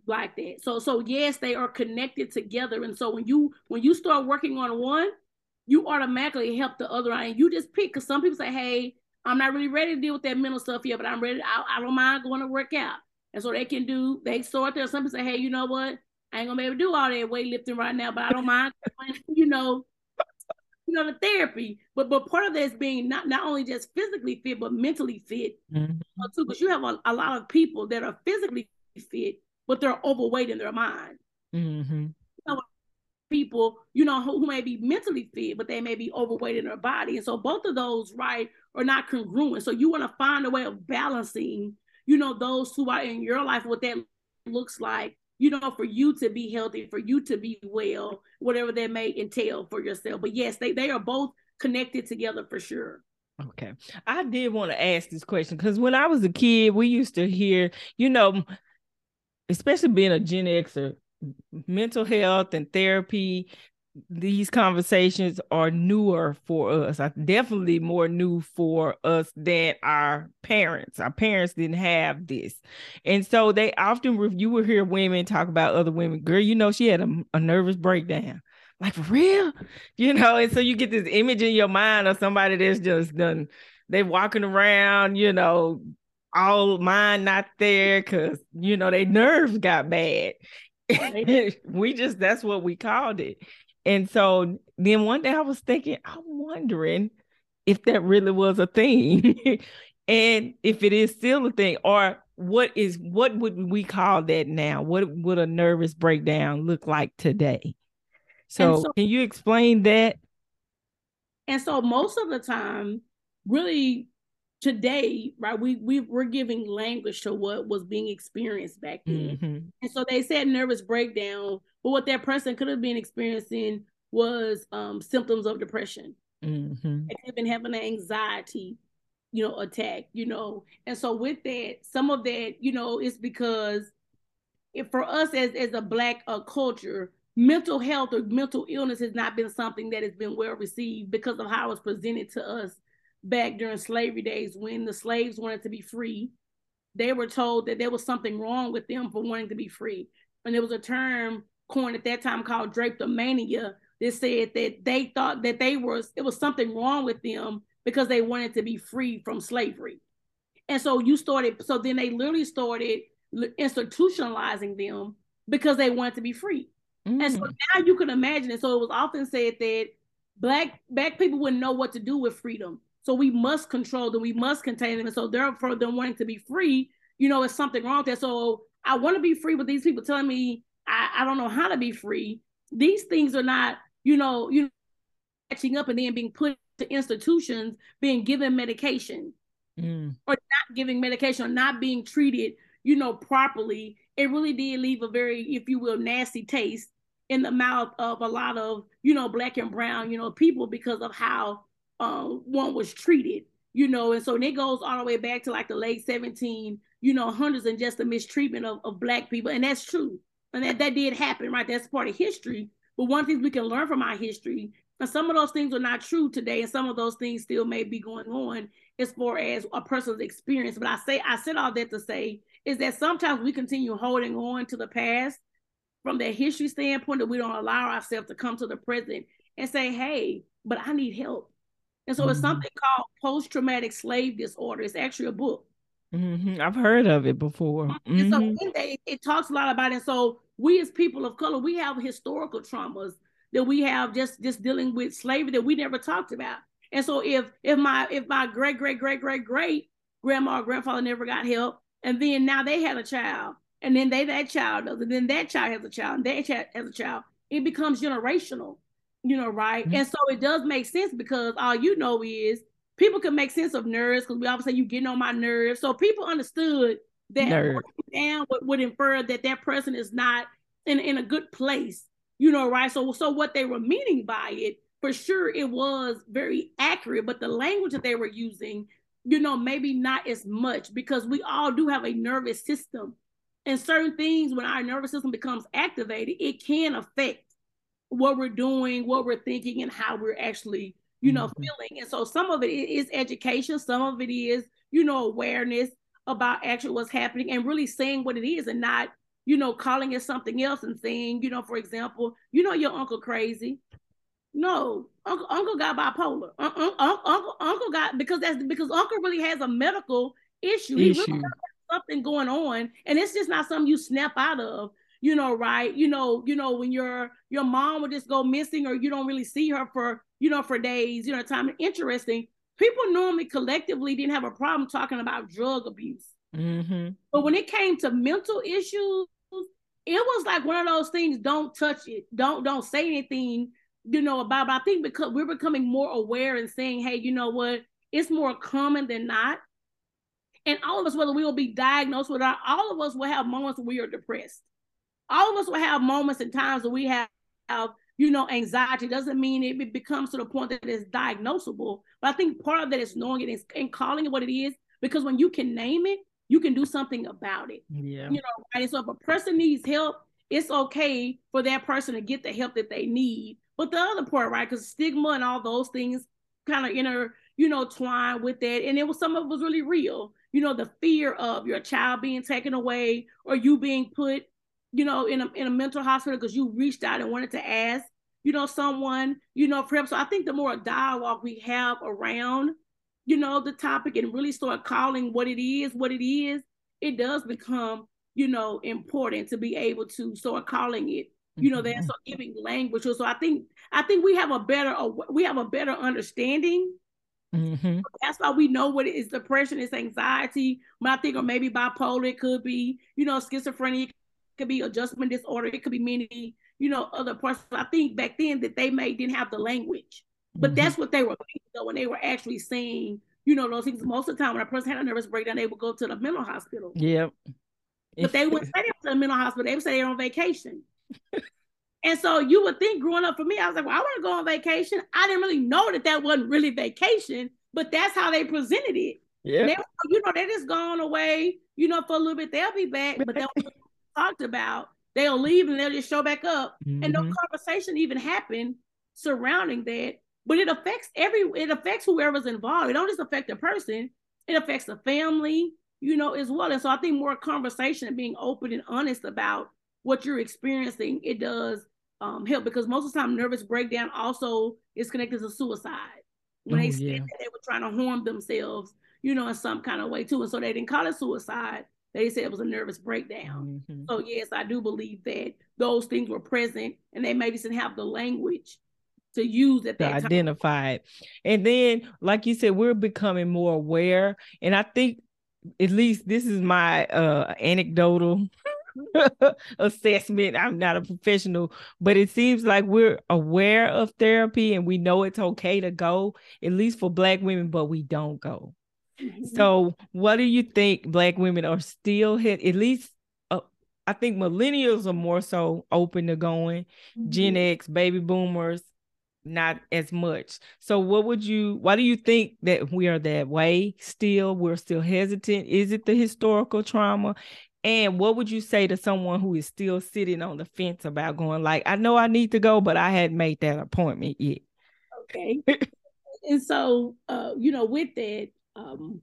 like that. So so yes, they are connected together. And so when you when you start working on one, you automatically help the other and you just pick because some people say, Hey, I'm not really ready to deal with that mental stuff yet, but I'm ready. I, I don't mind going to work out. And so they can do, they sort there. Some people say, Hey, you know what? I ain't gonna be able to do all that weightlifting right now, but I don't mind, you know, you know, the therapy. But but part of that is being not not only just physically fit, but mentally fit mm-hmm. too, because you have a, a, lot of people that are physically fit, but they're overweight in their mind. Mm-hmm. You know, people, you know, who, who, may be mentally fit, but they may be overweight in their body, and so both of those, right, are not congruent. So you want to find a way of balancing, you know, those who are in your life, what that looks like you know, for you to be healthy, for you to be well, whatever that may entail for yourself. But yes, they, they are both connected together for sure.
Okay. I did want to ask this question because when I was a kid, we used to hear, you know, especially being a Gen Xer, mental health and therapy these conversations are newer for us. I definitely more new for us than our parents. Our parents didn't have this. And so they often you will hear women talk about other women, girl, you know, she had a, a nervous breakdown. Like for real? You know, and so you get this image in your mind of somebody that's just done they walking around, you know, all mind not there because you know their nerves got bad. we just that's what we called it. And so then one day I was thinking, I'm wondering if that really was a thing. and if it is still a thing, or what is what would we call that now? What would a nervous breakdown look like today? So, so can you explain that?
And so most of the time, really today, right, we, we we're giving language to what was being experienced back then. Mm-hmm. And so they said nervous breakdown but what that person could have been experiencing was um, symptoms of depression. Mm-hmm. They could have been having an anxiety, you know, attack, you know. And so with that, some of that, you know, is because if for us as as a black uh, culture, mental health or mental illness has not been something that has been well received because of how it's presented to us back during slavery days when the slaves wanted to be free. They were told that there was something wrong with them for wanting to be free. And there was a term coined at that time called drapetomania that said that they thought that they was it was something wrong with them because they wanted to be free from slavery. And so you started, so then they literally started institutionalizing them because they wanted to be free. Mm. And so mm. now you can imagine it. So it was often said that black black people wouldn't know what to do with freedom. So we must control them, we must contain them. And so therefore them wanting to be free, you know, it's something wrong there. So I want to be free, but these people telling me I, I don't know how to be free. These things are not, you know, you know, catching up and then being put to institutions, being given medication mm. or not giving medication or not being treated, you know, properly. It really did leave a very, if you will, nasty taste in the mouth of a lot of, you know, black and brown, you know, people because of how um, one was treated, you know, and so it goes all the way back to like the late 17, you know, hundreds and just the mistreatment of, of black people. And that's true and that, that did happen, right? That's part of history. But one thing we can learn from our history, and some of those things are not true today, and some of those things still may be going on as far as a person's experience. But I say I said all that to say is that sometimes we continue holding on to the past from that history standpoint that we don't allow ourselves to come to the present and say, hey, but I need help. And so mm-hmm. it's something called post-traumatic slave disorder. It's actually a book.
Mm-hmm. I've heard of it before. Mm-hmm.
so it, it, talks a lot about it. So we as people of color, we have historical traumas that we have just just dealing with slavery that we never talked about. And so if if my if my great great great great great grandma or grandfather never got help, and then now they had a child, and then they that child does, and then that child has a child, and that child has a child, it becomes generational, you know, right? Mm-hmm. And so it does make sense because all you know is people can make sense of nerves because we always say you getting on my nerves. So people understood that down would, would infer that that person is not in, in a good place, you know, right? So so what they were meaning by it, for sure, it was very accurate, but the language that they were using, you know, maybe not as much because we all do have a nervous system. and certain things when our nervous system becomes activated, it can affect what we're doing, what we're thinking, and how we're actually, you know, mm-hmm. feeling. And so some of it is education, some of it is, you know, awareness about actually what's happening and really saying what it is and not, you know, calling it something else and saying, you know, for example, you know, your uncle crazy. No, uncle, uncle got bipolar. uncle, uncle, uncle got because that's because uncle really has a medical issue. issue. He really something going on, and it's just not something you snap out of you know, right? You know, you know, when your your mom would just go missing or you don't really see her for, you know, for days, you know, time interesting. People normally collectively didn't have a problem talking about drug abuse. Mm-hmm. But when it came to mental issues, it was like one of those things, don't touch it. Don't don't say anything, you know, about but I think because we're becoming more aware and saying, hey, you know what, it's more common than not. And all of us, whether we will be diagnosed with it, all of us will have moments where we are depressed all of us will have moments and times that we have, have you know, anxiety. Doesn't mean it becomes to the point that it's diagnosable. But I think part of that is knowing it and calling it what it is. Because when you can name it, you can do something about it.
Yeah.
You know, right? And so if a person needs help, it's okay for that person to get the help that they need. But the other part, right? Because stigma and all those things kind of inner, you know, twine with that. And it was some of it was really real. You know, the fear of your child being taken away or you being put you know, in a in a mental hospital because you reached out and wanted to ask, you know, someone, you know, for So I think the more dialogue we have around, you know, the topic and really start calling what it is, what it is, it does become, you know, important to be able to start calling it, you know, that's mm-hmm. giving language. So I think I think we have a better we have a better understanding
Mm-hmm.
That's why we know what it is depression, it's anxiety. I think, or maybe bipolar, it could be, you know, schizophrenia, could be adjustment disorder. It could be many, you know, other parts. I think back then that they may didn't have the language, but mm-hmm. that's what they were though when they were actually saying, you know, those things. Most of the time, when a person had a nervous breakdown, they would go to the mental hospital.
Yep.
But they wouldn't say they were to the mental hospital. They would say they're on vacation. and so you would think growing up for me, I was like, well, I want to go on vacation. I didn't really know that that wasn't really vacation, but that's how they presented it.
Yeah.
You know, they're just going away, you know, for a little bit. They'll be back, but they'll talked about, they'll leave and they'll just show back up. Mm-hmm. And no mm-hmm. conversation even happened surrounding that. But it affects every it affects whoever's involved. It don't just affect the person, it affects the family, you know, as well. And so I think more conversation and being open and honest about what you're experiencing, it does um, help because most of the time nervous breakdown also is connected to suicide. When oh, they said that they were trying to harm themselves, you know, in some kind of way too. And so they didn't call it suicide they said it was a nervous breakdown. Mm-hmm. So yes, I do believe that those things were present, and they maybe didn't have the language to use at that
identify it. And then, like you said, we're becoming more aware, and I think at least this is my uh anecdotal assessment. I'm not a professional, but it seems like we're aware of therapy and we know it's okay to go, at least for Black women, but we don't go. Mm-hmm. So, what do you think Black women are still hit? At least, uh, I think millennials are more so open to going. Mm-hmm. Gen X, baby boomers, not as much. So, what would you? Why do you think that we are that way? Still, we're still hesitant. Is it the historical trauma? And what would you say to someone who is still sitting on the fence about going? Like, I know I need to go, but I hadn't made that appointment yet.
Okay. and so, uh, you know, with that, um,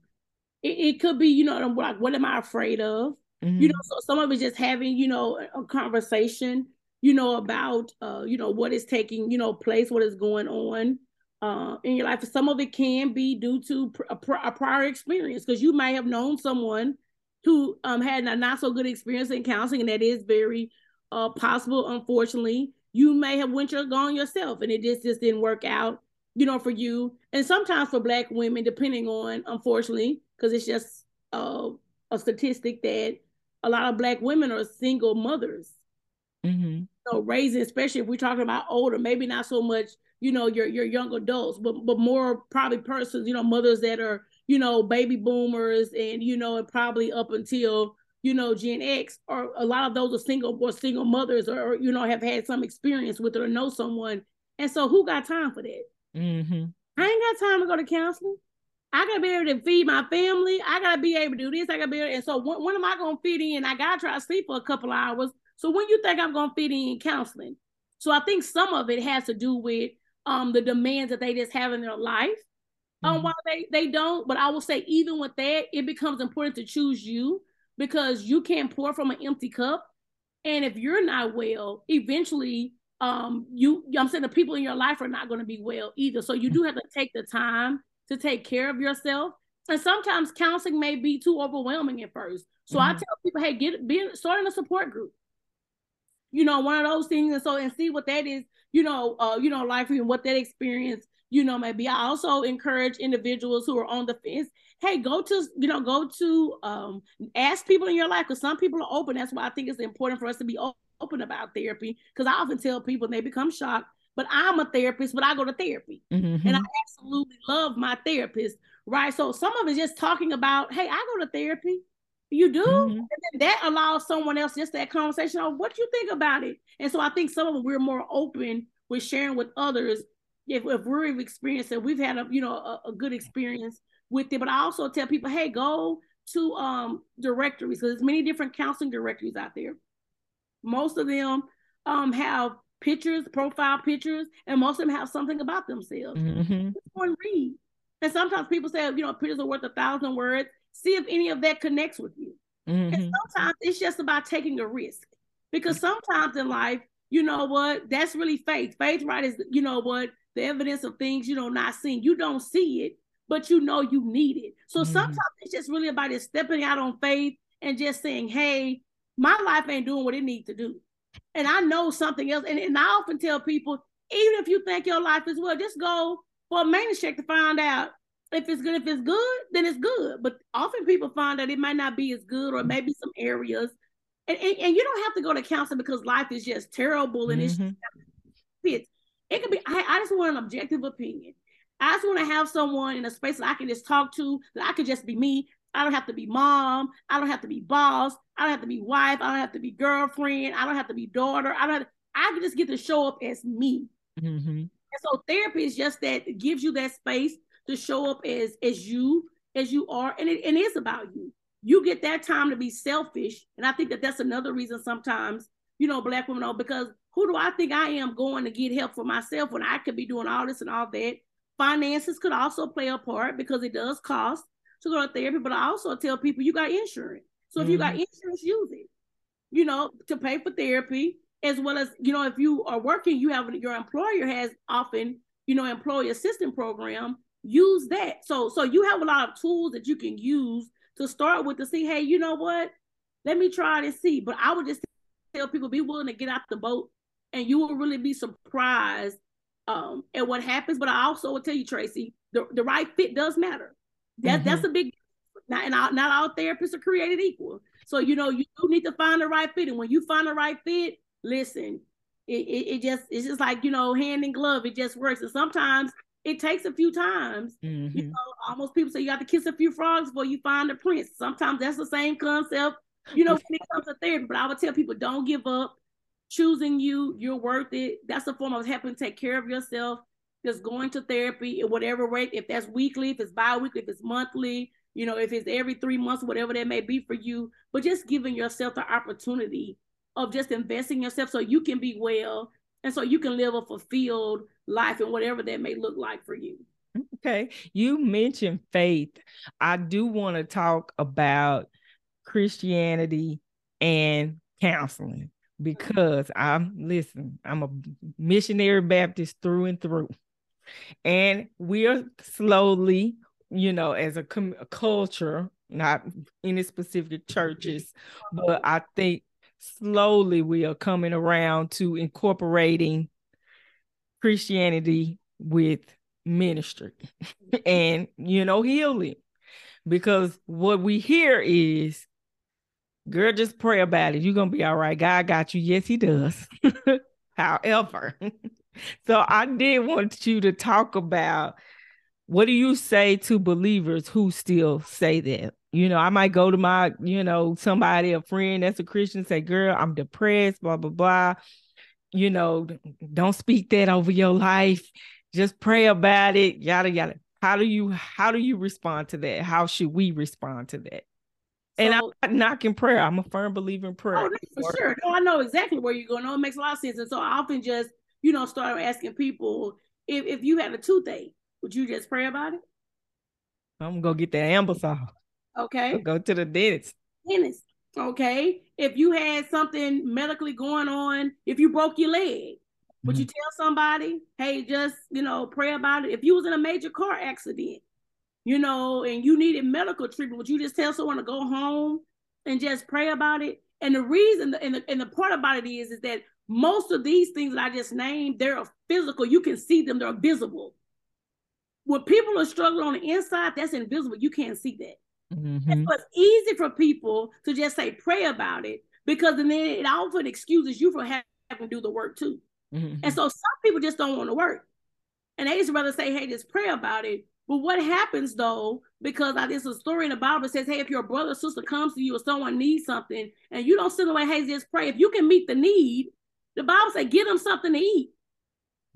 it, it could be, you know, like what am I afraid of? Mm-hmm. You know, so some of it just having, you know, a conversation, you know, about uh, you know, what is taking, you know, place, what is going on uh in your life. Some of it can be due to a, a prior experience because you might have known someone who um had a not so good experience in counseling, and that is very uh possible, unfortunately. You may have went your gone yourself and it just just didn't work out you know, for you, and sometimes for Black women, depending on, unfortunately, because it's just uh, a statistic that a lot of Black women are single mothers.
Mm-hmm.
So raising, especially if we're talking about older, maybe not so much, you know, your your young adults, but but more probably persons, you know, mothers that are, you know, baby boomers, and you know, and probably up until you know Gen X, or a lot of those are single or single mothers, or you know, have had some experience with it or know someone. And so, who got time for that?
Mm-hmm.
I ain't got time to go to counseling. I gotta be able to feed my family. I gotta be able to do this. I gotta be able, and so when, when am I gonna fit in? I gotta try to sleep for a couple hours. So when you think I'm gonna fit in counseling? So I think some of it has to do with um the demands that they just have in their life. Um, mm-hmm. while they they don't, but I will say even with that, it becomes important to choose you because you can't pour from an empty cup. And if you're not well, eventually um you I'm saying the people in your life are not going to be well either. So you do have to take the time to take care of yourself. And sometimes counseling may be too overwhelming at first. So mm-hmm. I tell people, hey, get be starting a support group. You know, one of those things, and so and see what that is. You know, uh, you know, life and what that experience, you know, maybe. I also encourage individuals who are on the fence. Hey, go to you know, go to um, ask people in your life because some people are open. That's why I think it's important for us to be open about therapy because I often tell people and they become shocked but I'm a therapist, but I go to therapy. Mm-hmm. And I absolutely love my therapist, right? So some of it's just talking about, hey, I go to therapy. You do? Mm-hmm. And that allows someone else just that conversation of what you think about it. And so I think some of them we're more open with sharing with others if, if we're experiencing, we've had a you know a, a good experience with it. But I also tell people, hey, go to um directories because there's many different counseling directories out there. Most of them um have pictures, profile pictures, and most of them have something about themselves. Mm-hmm. One read. And sometimes people say, you know, pictures are worth a thousand words. See if any of that connects with you. Mm-hmm. And sometimes it's just about taking a risk. Because sometimes in life, you know what, that's really faith. Faith, right, is you know what, the evidence of things you know not seen. You don't see it, but you know you need it. So mm-hmm. sometimes it's just really about it stepping out on faith and just saying, hey, my life ain't doing what it needs to do and I know something else. And, and I often tell people, even if you think your life is well, just go for a maintenance check to find out if it's good. If it's good, then it's good. But often people find that it might not be as good, or maybe some areas. And, and, and you don't have to go to counseling because life is just terrible and mm-hmm. it's. It could be. I, I just want an objective opinion. I just want to have someone in a space that I can just talk to, that I could just be me. I don't have to be mom. I don't have to be boss. I don't have to be wife. I don't have to be girlfriend. I don't have to be daughter. I don't. I can just get to show up as me. Mm-hmm. And so therapy is just that it gives you that space to show up as as you as you are, and it, and it is about you. You get that time to be selfish, and I think that that's another reason sometimes you know black women know because who do I think I am going to get help for myself when I could be doing all this and all that. Finances could also play a part because it does cost to go to therapy, but I also tell people you got insurance. So if mm-hmm. you got mm-hmm. insurance, use it. You know, to pay for therapy, as well as you know, if you are working, you have your employer has often, you know, employee assistance program. Use that. So so you have a lot of tools that you can use to start with to see, hey, you know what? Let me try to see. But I would just tell people be willing to get out the boat, and you will really be surprised um, at what happens. But I also will tell you, Tracy, the, the right fit does matter. That mm-hmm. that's a big not and all, not all therapists are created equal. So you know you do need to find the right fit, and when you find the right fit, listen, it, it, it just it's just like you know hand in glove. It just works, and sometimes it takes a few times. Mm-hmm. You know, almost people say you got to kiss a few frogs before you find the prince. Sometimes that's the same concept. You know, when it comes to therapy, but I would tell people don't give up. Choosing you, you're worth it. That's a form of helping take care of yourself just going to therapy in whatever rate, if that's weekly, if it's bi-weekly, if it's monthly, you know, if it's every three months, whatever that may be for you, but just giving yourself the opportunity of just investing yourself so you can be well and so you can live a fulfilled life and whatever that may look like for you.
Okay. You mentioned faith. I do want to talk about Christianity and counseling mm-hmm. because I'm listen, I'm a missionary Baptist through and through. And we are slowly, you know, as a, com- a culture, not any specific churches, but I think slowly we are coming around to incorporating Christianity with ministry and, you know, healing. Because what we hear is, girl, just pray about it. You're going to be all right. God got you. Yes, He does. However, so I did want you to talk about what do you say to believers who still say that? You know, I might go to my, you know, somebody, a friend that's a Christian, say, girl, I'm depressed, blah, blah, blah. You know, don't speak that over your life. Just pray about it, yada, yada. how do you how do you respond to that? How should we respond to that? and I'm not knocking prayer. I'm a firm believer in prayer.
Oh, for sure. No, I know exactly where you're going. No, it makes a lot of sense. And so I often just, you know, start asking people if, if you had a toothache, would you just pray about it?
I'm gonna go get that Anbesol.
Okay.
Go to the dentist.
Dentist. Okay. If you had something medically going on, if you broke your leg, would mm-hmm. you tell somebody, hey, just you know, pray about it? If you was in a major car accident, you know, and you needed medical treatment, would you just tell someone to go home and just pray about it? And the reason and the, and the part about it is, is that most of these things that I just named, they're physical. You can see them, they're visible. When people are struggling on the inside, that's invisible. You can't see that. Mm-hmm. So it's easy for people to just say, pray about it, because then it often excuses you for having to do the work too. Mm-hmm. And so some people just don't want to work. And they just rather say, hey, just pray about it but what happens though, because I, there's a story in the Bible that says, hey, if your brother or sister comes to you or someone needs something and you don't sit away, hey, just pray. If you can meet the need, the Bible said, give them something to eat.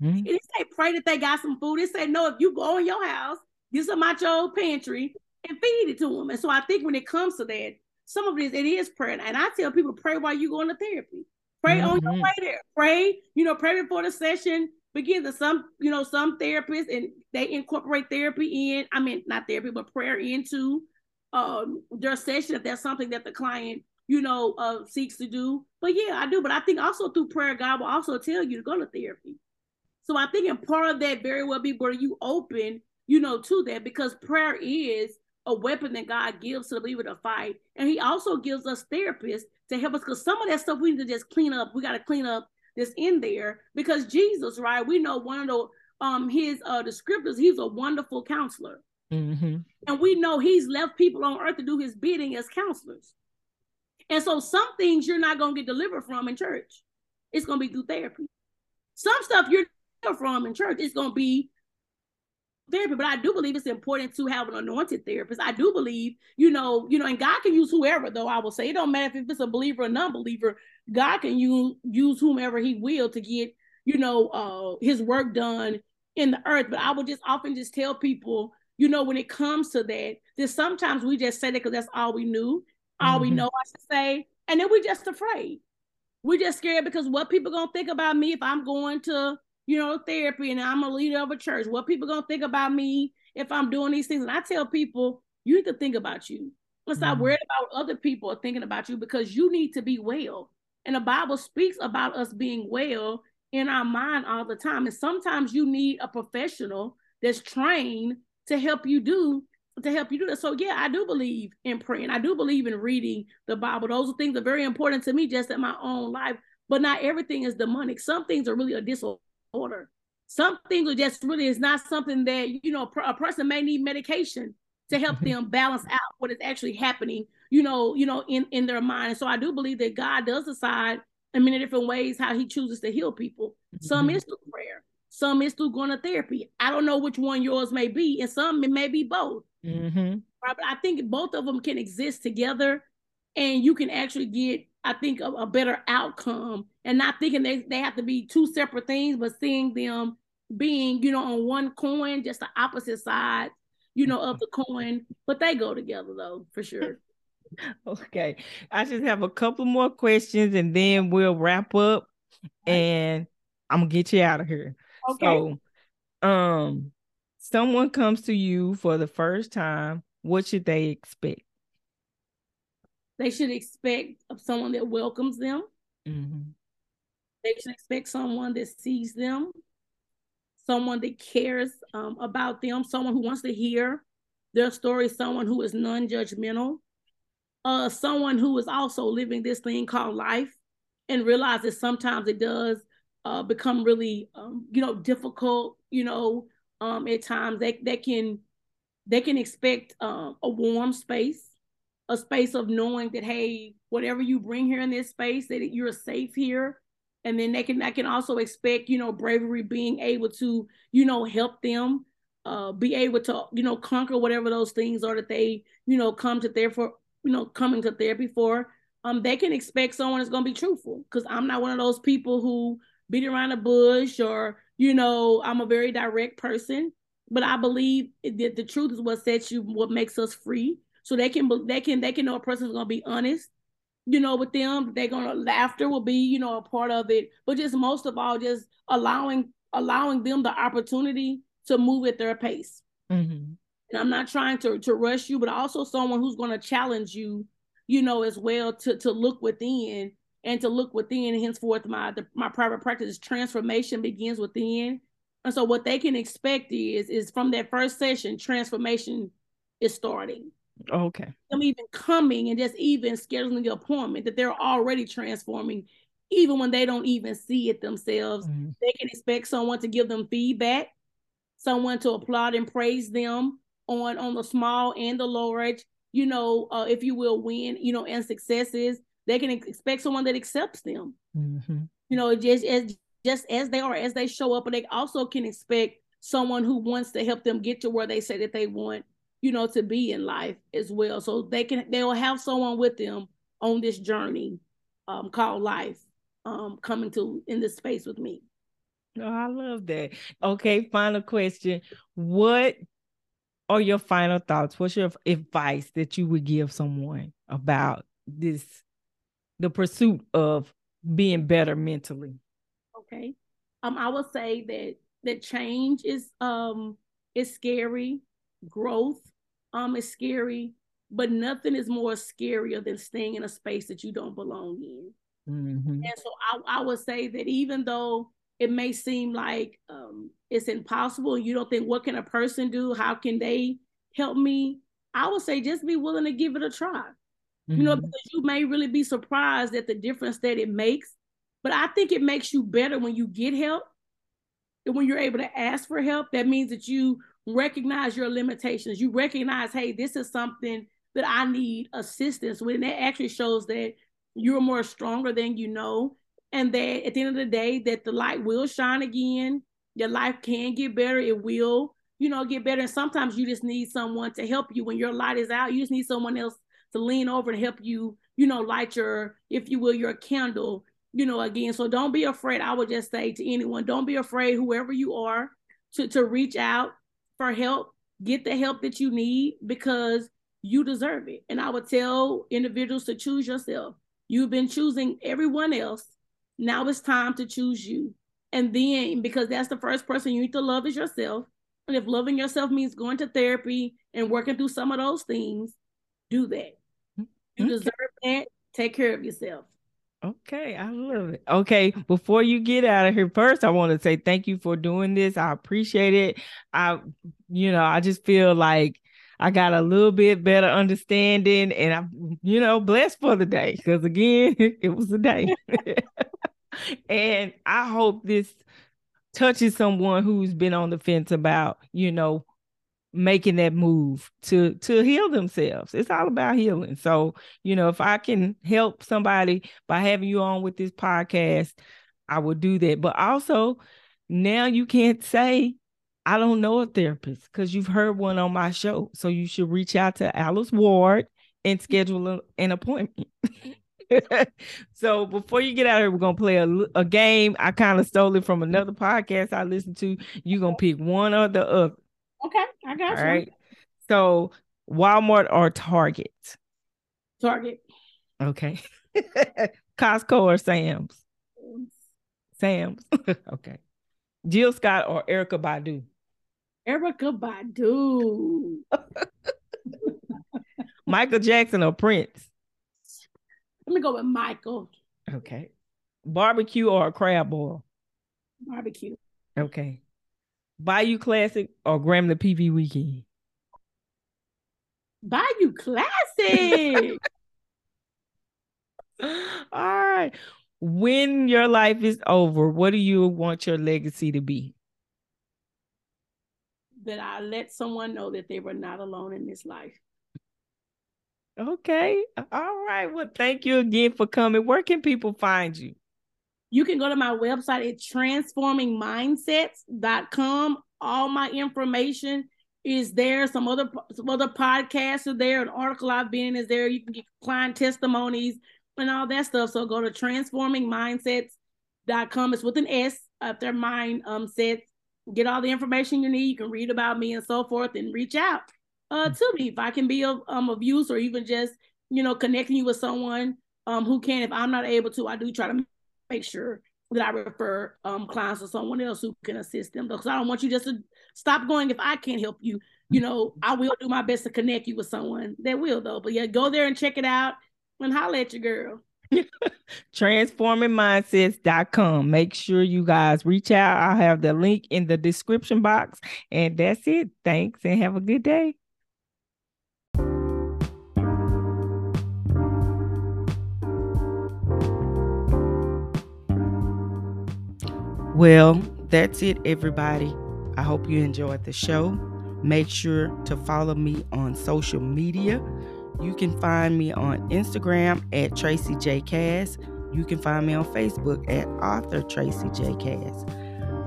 Mm-hmm. It say pray that they got some food. It say no, if you go in your house, get some out your pantry and feed it to them. And so I think when it comes to that, some of it is it is prayer. And I tell people pray while you go into therapy. Pray mm-hmm. on your mm-hmm. way there. Pray, you know, pray before the session begin to some you know some therapists and they incorporate therapy in i mean not therapy but prayer into um their session if that's something that the client you know uh seeks to do but yeah i do but i think also through prayer god will also tell you to go to therapy so i think in part of that very well be where you open you know to that because prayer is a weapon that god gives to the believer to fight and he also gives us therapists to help us because some of that stuff we need to just clean up we got to clean up that's in there because Jesus, right? We know one of the um his uh the scriptures, he's a wonderful counselor. Mm-hmm. And we know he's left people on earth to do his bidding as counselors. And so some things you're not gonna get delivered from in church. It's gonna be through therapy. Some stuff you're from in church, it's gonna be therapy, but I do believe it's important to have an anointed therapist. I do believe, you know, you know, and God can use whoever, though I will say it don't matter if it's a believer or non-believer, God can use use whomever he will to get, you know, uh his work done in the earth. But I would just often just tell people, you know, when it comes to that, that sometimes we just say that because that's all we knew, all mm-hmm. we know, I should say, and then we're just afraid. We're just scared because what people gonna think about me if I'm going to you know, therapy and I'm a leader of a church. What people gonna think about me if I'm doing these things? And I tell people, you need to think about you. Let's not worry about what other people are thinking about you because you need to be well. And the Bible speaks about us being well in our mind all the time. And sometimes you need a professional that's trained to help you do to help you do that. So yeah, I do believe in praying. I do believe in reading the Bible. Those are things that are very important to me just in my own life. But not everything is demonic. Some things are really a disorder. Some things are just really is not something that you know a person may need medication to help mm-hmm. them balance out what is actually happening, you know, you know, in in their mind. And so I do believe that God does decide in many different ways how He chooses to heal people. Mm-hmm. Some is through prayer, some is through going to therapy. I don't know which one yours may be, and some it may be both. Mm-hmm. I think both of them can exist together, and you can actually get I think, a, a, better outcome and not thinking they, they have to be two separate things, but seeing them being, you know, on one coin, just the opposite side, you know, of the coin. But they go together though, for sure.
okay. I just have a couple more questions and then we'll wrap up and I'm gonna get you out of here. Okay. So um someone comes to you for the first time, what should they expect?
They should expect someone that welcomes them. Mm-hmm. They should expect someone that sees them, someone that cares um, about them, someone who wants to hear their story, someone who is non judgmental, uh, someone who is also living this thing called life and realize that sometimes it does uh, become really, um, you know, difficult, you know, um, at times they, they can they can expect uh, a warm space a space of knowing that hey whatever you bring here in this space that you're safe here. And then they can i can also expect you know bravery being able to you know help them uh be able to you know conquer whatever those things are that they you know come to there for you know coming to therapy for. Um they can expect someone that's going to be truthful because i'm not one of those people who beat around the bush or you know i'm a very direct person but I believe that the truth is what sets you, what makes us free. So they can they can they can know a person's gonna be honest, you know, with them. They're gonna laughter will be, you know, a part of it. But just most of all, just allowing allowing them the opportunity to move at their pace. Mm-hmm. And I'm not trying to to rush you, but also someone who's gonna challenge you, you know, as well to to look within and to look within. Henceforth, my the, my private practice transformation begins within. And so what they can expect is is from that first session, transformation is starting.
Okay.
Them even coming and just even scheduling the appointment that they're already transforming, even when they don't even see it themselves. Mm-hmm. They can expect someone to give them feedback, someone to applaud and praise them on on the small and the large, you know, uh, if you will, win, you know, and successes. They can expect someone that accepts them. Mm-hmm. You know, just as just as they are, as they show up, but they also can expect someone who wants to help them get to where they say that they want you know, to be in life as well. So they can they will have someone with them on this journey um, called life, um, coming to in this space with me.
Oh, I love that. Okay, final question. What are your final thoughts? What's your advice that you would give someone about this the pursuit of being better mentally?
Okay. Um, I will say that that change is um is scary growth um is scary, but nothing is more scarier than staying in a space that you don't belong in. Mm-hmm. And so I, I would say that even though it may seem like um, it's impossible, you don't think what can a person do? How can they help me? I would say just be willing to give it a try. Mm-hmm. You know, mm-hmm. because you may really be surprised at the difference that it makes. But I think it makes you better when you get help and when you're able to ask for help. That means that you recognize your limitations. You recognize, hey, this is something that I need assistance with. And that actually shows that you're more stronger than you know. And that at the end of the day, that the light will shine again. Your life can get better. It will, you know, get better. And sometimes you just need someone to help you when your light is out. You just need someone else to lean over and help you, you know, light your, if you will, your candle, you know, again. So don't be afraid. I would just say to anyone, don't be afraid, whoever you are, to, to reach out for help, get the help that you need because you deserve it. And I would tell individuals to choose yourself. You've been choosing everyone else. Now it's time to choose you. And then, because that's the first person you need to love is yourself. And if loving yourself means going to therapy and working through some of those things, do that. You okay. deserve that. Take care of yourself.
Okay, I love it. Okay, before you get out of here, first I want to say thank you for doing this. I appreciate it. I, you know, I just feel like I got a little bit better understanding, and I'm, you know, blessed for the day because again, it was a day. and I hope this touches someone who's been on the fence about, you know, making that move to to heal themselves it's all about healing so you know if i can help somebody by having you on with this podcast i would do that but also now you can't say i don't know a therapist because you've heard one on my show so you should reach out to alice ward and schedule a, an appointment so before you get out of here, we're gonna play a, a game. I kind of stole it from another podcast I listened to. You're gonna pick one or the other.
Okay, I got All you. All right.
So Walmart or Target?
Target.
Okay. Costco or Sam's? Sam's. okay. Jill Scott or Erykah Badu?
Erykah Badu.
Michael Jackson or Prince?
Let me go with Michael.
Okay. Barbecue or crab boil?
Barbecue.
Okay. Bayou Classic or Grambling PV Weekend?
Bayou Classic.
All right. When your life is over, what do you want your legacy to be?
That I let someone know that they were not alone in this life.
Okay. All right. Well, thank you again for coming. Where can people find you?
You can go to my website at transformingmindsets.com. All my information is there. Some other some other podcasts are there. An article I've been in is there. You can get client testimonies and all that stuff. So go to transformingmindsets.com. It's with an S after mind um sets get all the information you need. You can read about me and so forth and reach out uh, to me if I can be of, um, of use or even just, you know, connecting you with someone um, who can. If I'm not able to, I do try to make sure that I refer um, clients to someone else who can assist them. Because I don't want you just to stop going if I can't help you. You know, I will do my best to connect you with someone that will, though. But yeah, go there and check it out and holler at your girl.
transformingmindsets.com. Make sure you guys reach out. I'll have the link in the description box. And that's it. Thanks and have a good day. Well, that's it, everybody. I hope you enjoyed the show. Make sure to follow me on social media. You can find me on Instagram at Tracy J. Cass. You can find me on Facebook at Author Tracy J. Cass.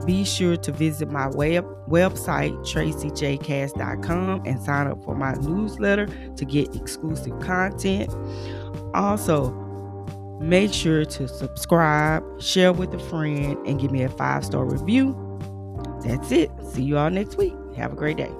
Be sure to visit my web website, tracyjcass.com, and sign up for my newsletter to get exclusive content. Also, Make sure to subscribe, share with a friend, and give me a five star review. That's it. See you all next week. Have a great day.